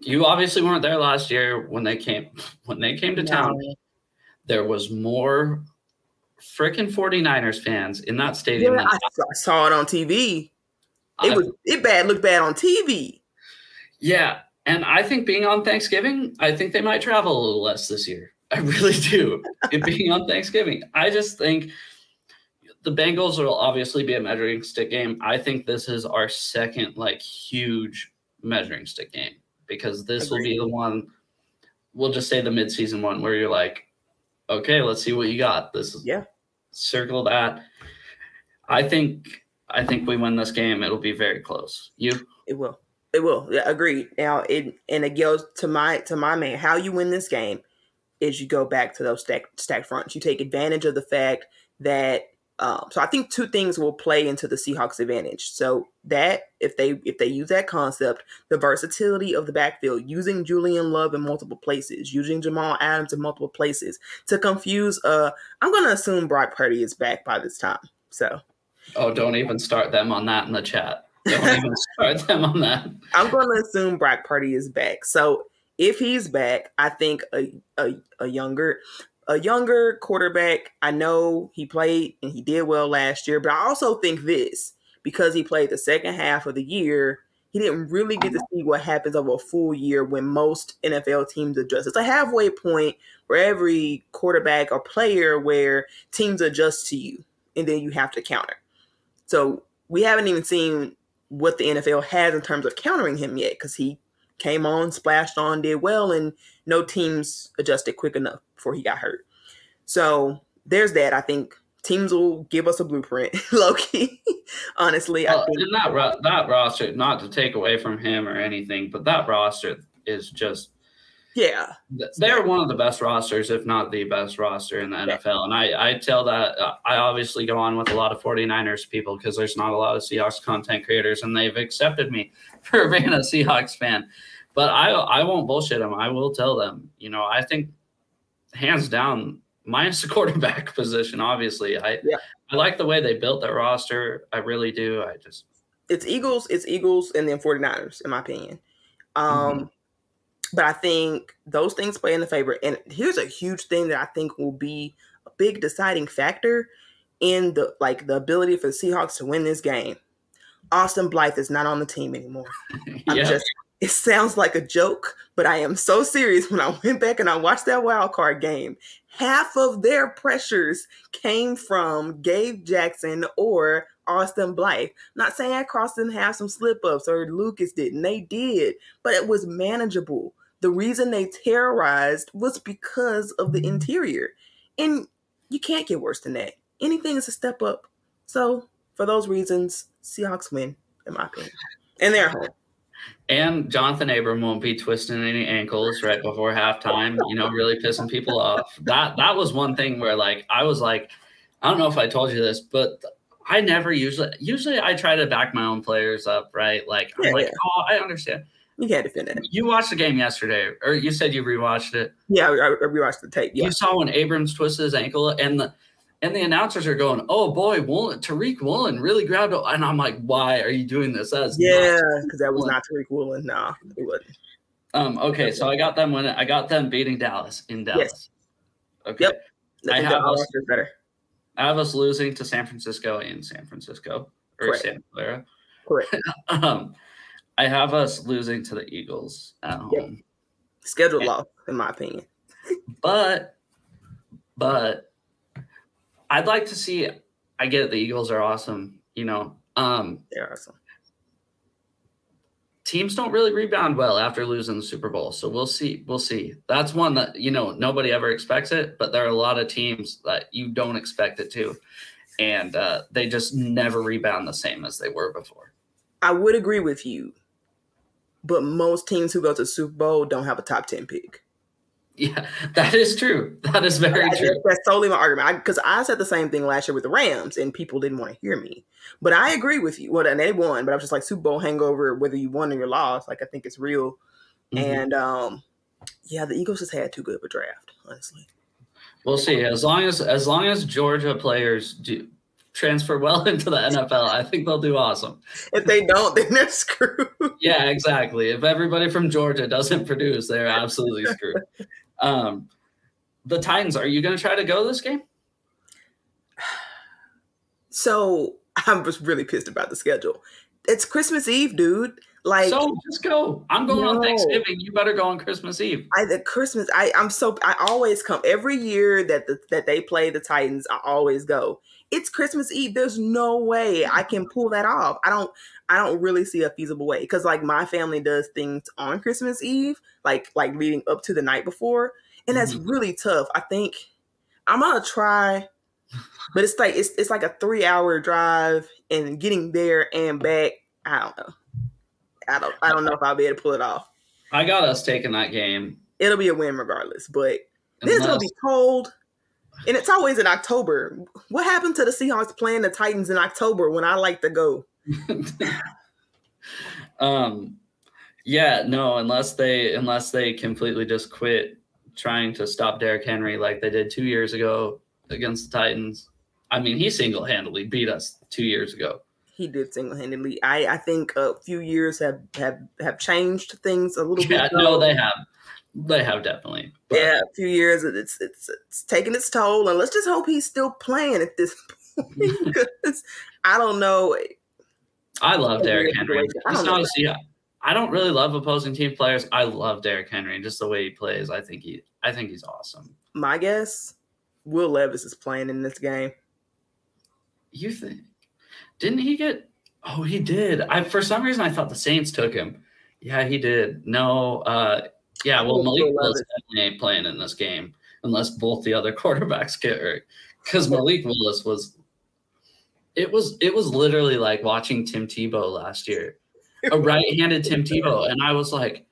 you obviously weren't there last year when they came <laughs> when they came to town. There was more freaking 49ers fans in that stadium. Yeah, I I saw it on TV. It I- was it bad looked bad on TV. yeah, and I think being on Thanksgiving, I think they might travel a little less this year. <laughs> I really do. it being on Thanksgiving, I just think the Bengals will obviously be a measuring stick game. I think this is our second like huge measuring stick game because this will be the one. We'll just say the midseason one where you're like, okay, let's see what you got. This is Yeah. circle that. I think I think we win this game. It'll be very close. You It will. It will. Yeah, agreed. Now it and it goes to my to my man. How you win this game is you go back to those stack stack fronts. You take advantage of the fact that um, so I think two things will play into the Seahawks advantage. So that if they if they use that concept, the versatility of the backfield, using Julian Love in multiple places, using Jamal Adams in multiple places to confuse uh I'm gonna assume Brock Purdy is back by this time. So Oh, don't even start them on that in the chat. Don't even <laughs> start them on that. I'm going to assume Brock Purdy is back. So if he's back, I think a, a a younger a younger quarterback. I know he played and he did well last year, but I also think this because he played the second half of the year, he didn't really get to see what happens over a full year when most NFL teams adjust. It's a halfway point for every quarterback or player where teams adjust to you and then you have to counter. So we haven't even seen what the NFL has in terms of countering him yet because he came on, splashed on, did well, and no teams adjusted quick enough before he got hurt. So there's that. I think teams will give us a blueprint. <laughs> Loki, honestly, Well, I think and that that roster, not to take away from him or anything, but that roster is just yeah, they're one of the best rosters, if not the best roster in the NFL. And I, I tell that uh, I obviously go on with a lot of 49ers people because there's not a lot of Seahawks content creators, and they've accepted me <laughs> for being a Seahawks fan. But I I won't bullshit them. I will tell them. You know, I think hands down, minus the <laughs> quarterback position. Obviously, I Yeah. I like the way they built that roster. I really do. I just it's Eagles, it's Eagles, and then 49ers, in my opinion. Um, But I think those things play in the favor. And here's a huge thing that I think will be a big deciding factor in the like the ability for the Seahawks to win this game. Austin Blythe is not on the team anymore. <laughs> I'm yeah. just it sounds like a joke, but I am so serious when I <laughs> went back and I watched that wild card game. Half of their pressures came from Gabe Jackson or Austin Blythe. Not saying Cross didn't have some slip ups or Lucas didn't. They did, but it was manageable. The reason they terrorized was because of the interior. And you can't get worse than that. Anything is a step up. So, for those reasons, Seahawks win, in my opinion. And they're home. And Jonathan Abram won't be twisting any ankles right before halftime, you know, really pissing people off. That that was one thing where like I was like, I don't know if I told you this, but I never usually usually I try to back my own players up, right? Like I'm Yeah, like, yeah. oh, I understand. You can't defend it. You watched the game yesterday, or you said you rewatched it. Yeah, I, I rewatched the tape. Yeah. You saw when Abrams twisted his ankle, and the and the announcers are going, "Oh boy, Woolen, Tariq Woolen really grabbed," it. and I'm like, "Why are you doing this?" That's Yeah, because that was Woolen. not Tariq Woolen. No, it wasn't. Um, okay, so I got them winning. I got them beating Dallas in Dallas. Okay. Yep. I I have us- better. I have us losing to San Francisco in San Francisco or Correct. Santa Clara. Correct. <laughs> Um, I have us losing to the Eagles at home. Yep. Scheduled loss, in my opinion. But but I'd like to see I get it, the Eagles are awesome, you know. Um They are awesome. teams don't really rebound well after losing the Super Bowl. So we'll see. We'll see. That's one that, you know, nobody ever expects it, but there are a lot of teams that you don't expect it to. And uh, they just never rebound the same as they were before. I would agree with you, but most teams who go to Super Bowl don't have a top 10 pick. Yeah, that is true. That is very I- true. That's solely my argument. Because I, said the same thing last year with the Rams, and people didn't want to hear me. But I agree with you. Well, and they won, but I was just like Super Bowl hangover, whether you won or you lost. Like I think it's real. Mhm. And um, yeah, the Eagles just had too good of a draft, honestly. We'll see. As long as as long as Georgia players do transfer well <laughs> into the NFL, I think they'll do awesome. If they don't, <laughs> then they're screwed. Yeah, exactly. If everybody from Georgia doesn't produce, they're absolutely screwed. Um, the Titans, are you going to try to go this game? <sighs> So I was really pissed about the schedule. It's Christmas Eve, dude. Like so just go. I'm going on Thanksgiving. You better go on Christmas Eve. I the Christmas. I I'm so I always come every year that the, that they play the Titans. I always go. It's Christmas Eve. There's no way I can pull that off. I don't. I don't really see a feasible way because like my family does things on Christmas Eve, like like leading up to the night before, and that's mm-hmm. really tough. I think I'm gonna try, but it's like it's it's like a three hour drive and getting there and back. I don't know. I don't. I don't know if I'll be able to pull it off. I got us taking that game. It'll be a win regardless, but then it's gonna be cold, and it's always in October. What happened to the Seahawks playing the Titans in October when I like to go? <laughs> um, yeah, no, unless they unless they completely just quit trying to stop Derrick Henry like they did two years ago against the Titans. I mean, he single handedly beat us two years ago. He did single handedly. I I think a few years have have have changed things a little Yeah, bit. no, though. they have, they have definitely. But yeah, a few years. It's it's it's taking its toll, and let's just hope he's still playing at this point <laughs> <laughs> because I don't know. I love Derrick Henry. situation. I He's don't know. a I don't really love opposing team players. I love Derrick Henry and just the way he plays. I think he, I think he's awesome. My guess, Will Levis is playing in this game. You think? Didn't he get? Oh, he did. I for some reason I thought the Saints took him. Yeah, he did. No, uh, yeah. Well, Malik Willis ain't playing in this game. unless both the other <laughs> quarterbacks get hurt. Because Malik Willis was, it was it was literally like watching Tim Tebow last year, a <laughs> right-handed Tim Tebow, and I was like,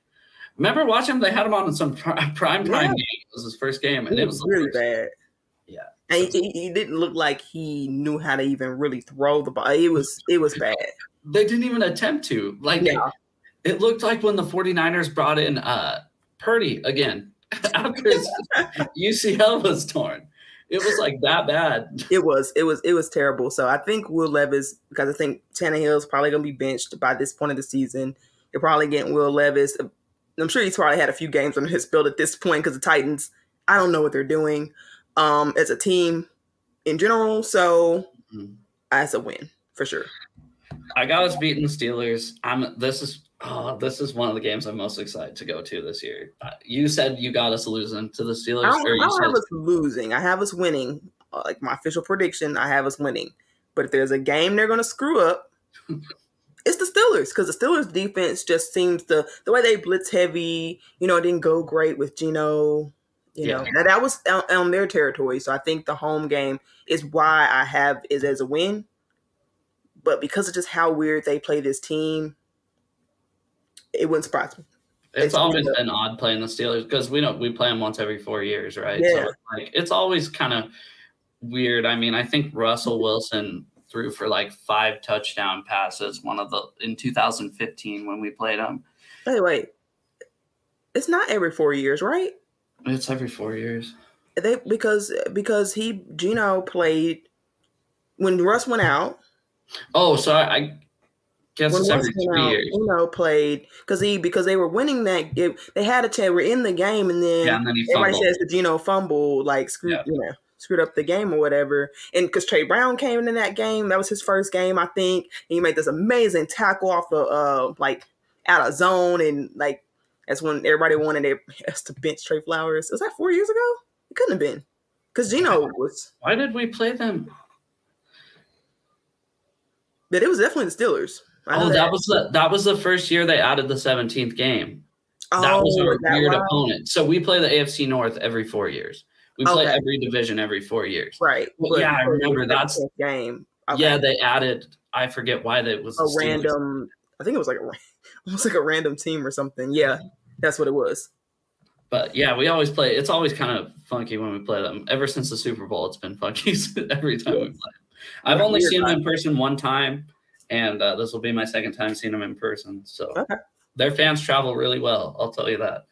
remember watching him? They had him on in some <laughs> prime prime Yeah. game. It was his first game, and It it was was really bad. Yeah. And he, he didn't look like he knew how to even really throw the ball. It was it was bad. They didn't even attempt to. Like Yeah. it looked like when the 49ers brought in uh Purdy again <laughs> after UCL <laughs> was torn. It was like that bad. It was it was it was terrible. So I think Will Levis because I think Tannehill's probably gonna be benched by this point of the season. They're probably getting Will Levis. I'm sure he's probably had a few games under his belt at this point because the Titans. I don't know what they're doing um, as a team in general. So Mhm. that's a win for sure. I got us beating the Steelers. I'm this is oh, this is one of the games I'm most excited to go to this year. Uh, You said you got us losing to the Steelers, I don't, or I don't have us losing. I have us winning. Uh, like my official prediction, I have us winning. But if there's a game they're going to screw up, <laughs> it's the Steelers because the Steelers defense just seems to the way they blitz heavy. You know, it didn't go great with Geno. You know, Yeah. now that was on, on their territory. So I think the home game is why I have is as a win. But because of just how weird they play this team, it wouldn't surprise me. it's it's always been odd playing the Steelers because we don't we play them once every four years, right? Yeah. So it's like it's always kind of weird. I mean, I think Russell Wilson threw for like five touchdown passes one of the in 2015 when we played them. Wait, wait. It's not every four years, right? It's every four years. they because because he Geno played when Russ went out. Oh, so I, I guess When it's Russ every three out, years. Geno played because he because they were winning that. It, they had a chance. We're in the game, and then Yeah, and then he everybody fumbled. says that Geno fumbled, like screwed, Yeah. you know, screwed up the game or whatever. And because Tre Brown came in that game, that was his first game, I think. And he made this amazing tackle off the uh like out of zone, and like that's when everybody wanted their <laughs> us to bench Tre Flowers. Was that four years ago? It couldn't have been because Geno was, Why did we play them? but it was definitely the Steelers. Oh, that was the that was the first year they added the 17th game. that was Oh, our that weird why? opponent. So we play the AFC North every four years. We play Okay. every division every four years. Right. Well, yeah, I remember that's- game. Okay. Yeah, they added. I forget why that was a random. I think it was like a <laughs> almost like a random team or something. Yeah, that's what it was. But yeah, we always play. It's always kind of funky when we play them. Ever since the Super Bowl, it's been funky <laughs> every time we play. I've only seen them in person one time, and uh, this will be my second time seeing them in person. So Okay. their fans travel really well. I'll tell you that.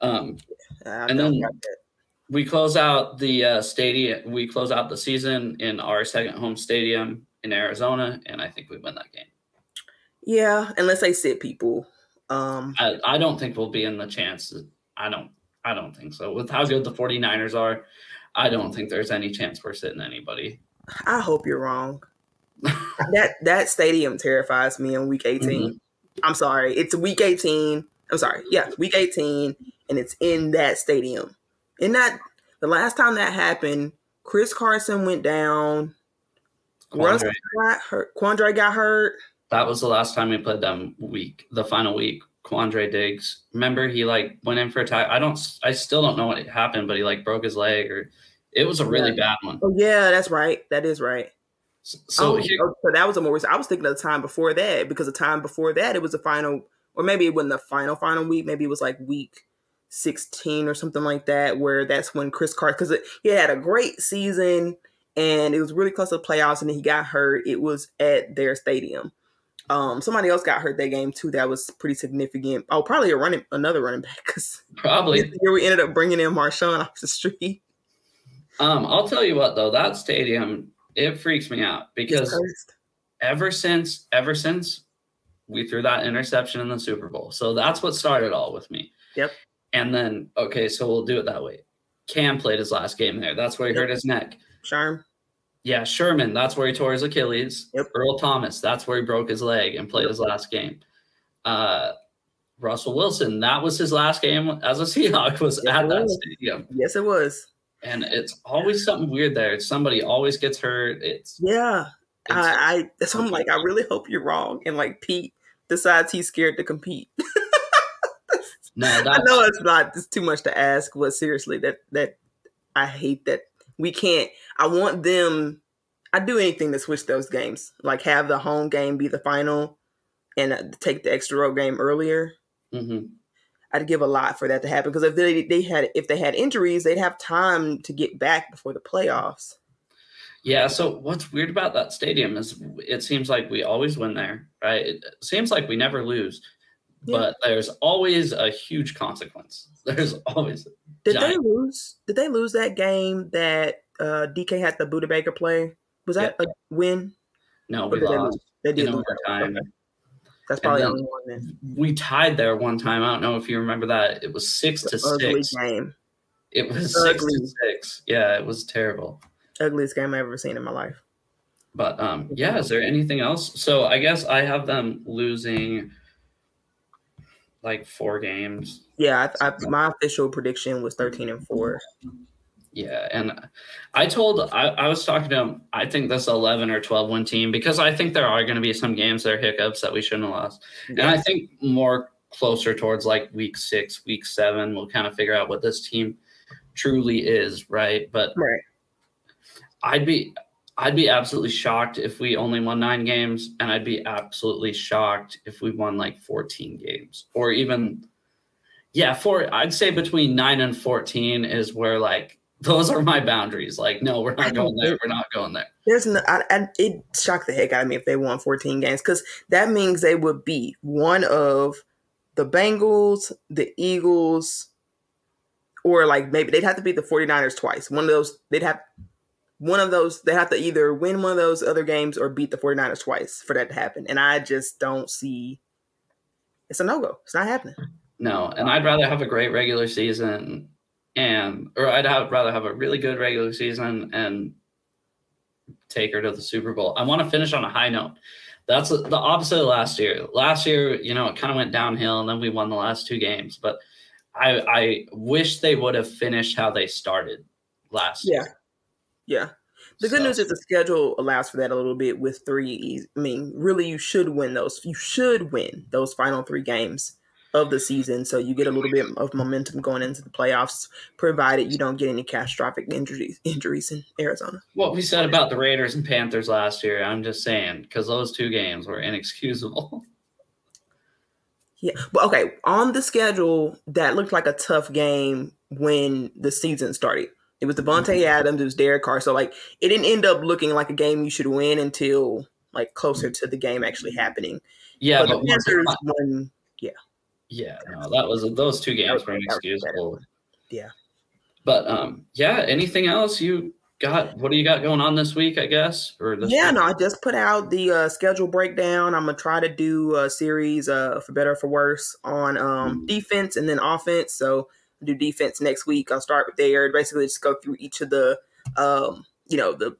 Um, I And then- we close out the uh, stadium. We close out the season in our second home stadium in Arizona, and I think we win that game. yeah, unless they sit people. Um, I, I don't think we'll be in the chance. I don't. I don't think so. With how good the 49ers are, I don't think there's any chance we're sitting anybody. I hope you're wrong. That that stadium terrifies me in week 18. Mm-hmm. I'm sorry, it's week 18. I'm sorry, yeah, week 18, and it's in that stadium. And that the last time that happened, Chris Carson went down. Quandre. got hurt. Quandre got hurt. That was the last time we played them week, the final week. Quandre Diggs. Remember, he like went in for a tie. I don't. I still don't know what happened, but he like broke his leg, or it was a really bad one. Oh yeah, that's right. That is right. So oh, here, oh, so that was a more. I was thinking of the time before that because the time before that it was the final, or maybe it wasn't the final final week. Maybe it was like week sixteen or something like that, where that's when Chris Carson because he had a great season and it was really close to the playoffs, and then he got hurt. It was at their stadium. Um, somebody else got hurt that game too. That was pretty significant. Oh, probably a running another running back because probably. here we ended up bringing in Marshawn off the street. Um, I'll tell you what though, that stadium it freaks me out because ever since ever since we threw that interception in the Super Bowl. So that's what started all with me. Yep. And then okay, so we'll do it that way. Cam played his last game there. That's where he Yep. hurt his neck. Sharm. Yeah, Sherman, that's where he tore his Achilles. Yep. Earl Thomas, that's where he broke his leg and played Yep. his last game. Uh Russell Wilson, that was his last game as a Seahawk was Yes, at that stadium. Yes, it was. And it's always something weird there. Somebody always gets hurt. It's, Yeah. it's I, I so I'm like, I really hope you're wrong. And like Pete decides he's scared to compete. <laughs> no I know it's not it's too much to ask, but seriously, that that I hate that we can't. I want them. I do anything to switch those games, like have the home game be the final, and uh, take the extra road game earlier. hmm I'd give a lot for that to happen because if they they had if they had injuries, they'd have time to get back before the playoffs. Yeah. So what's weird about that stadium is it seems like we always win there, right? It seems like we never lose, Yeah. but there's always a huge consequence. <laughs> There's always Did Giant. they lose? Did they lose that game that uh, DK had the Budda Baker play? Was that a win? no, we they lost lose? They in did that overtime. Okay. That's probably the only one then. We tied there one time. I don't know if you remember that. It was six to Ugly six. game. It was six to six. Yeah, it was terrible. Ugliest game I've ever seen in my life. But um, yeah, is there anything else? So I guess I have them losing like four games. Yeah, I, I, my official prediction was thirteen and four. Yeah, and I told I, I was talking to him. I think this eleven or twelve win team because I think there are going to be some games that are hiccups that we shouldn't have lost, and I think more closer towards like week six, week seven, we'll kind of figure out what this team truly is, right? But Right. I'd be I'd be absolutely shocked if we only won nine games, and I'd be absolutely shocked if we won like 14 games or even yeah, four I'd say between nine and 14 is where like those are my boundaries. Like, no, we're not going there, we're not going there. There's no, I, I, it shocked the heck out of me if they won 14 games because that means they would be one of the Bengals, the Eagles, or like maybe they'd have to beat the 49ers twice. One of those, they'd have one of those, they have to either win one of those other games or beat the 49ers twice for that to happen. And I just don't see it's a no go. It's not happening. No, and I'd rather have a great regular season and or I'd have rather have a really good regular season and take her to the Super Bowl. I want to finish on a high note. That's the opposite of last year. Last year, you know, it kind of went downhill and then we won the last two games, but I I wish they would have finished how they started last Yeah. year. Yeah. The good So- news is the schedule allows for that a little bit with three. I mean, really, you should win those. You should win those final three games of the season, so you get a little bit of momentum going into the playoffs, provided you don't get any catastrophic injuries injuries in Arizona. What we said about the Raiders and Panthers last year, I'm just saying, because those two games were inexcusable. <laughs> Yeah, but okay, on the schedule, that looked like a tough game when the season started. It was Davante mm-hmm. Adams, it was Derek Carr, so like it didn't end up looking like a game you should win until like closer mm-hmm. to the game actually happening. Yeah, but but the Panthers won Yeah, no, that was those two games were inexcusable. Yeah. But um, yeah. Anything else you got? What do you got going on this week? I guess or this Yeah, week? no, I just put out the uh, schedule breakdown. I'm gonna try to do a series uh, for better or for worse on um, defense and then offense. So I'll do defense next week. I'll start with there. And basically, just go through each of the um, you know the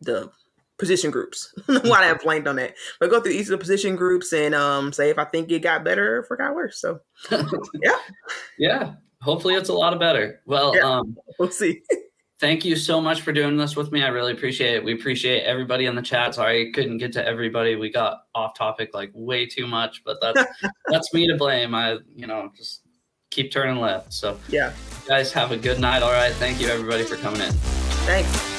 the position groups. <laughs> Why I have blanked on that, but go through each of the position groups and um, say if I think it got better or if it got worse. So <laughs> yeah. Yeah. Hopefully, it's a lot of better. Well, Yeah. um, <laughs> we'll see. thank you so much for doing this with me. I really appreciate it. We appreciate everybody in the chat. Sorry, I couldn't get to everybody. We got off topic like way too much, but that's that's me to blame. I, you know, just keep turning left. So, yeah, guys have a good night. All right. Thank you, everybody, for coming in. thanks.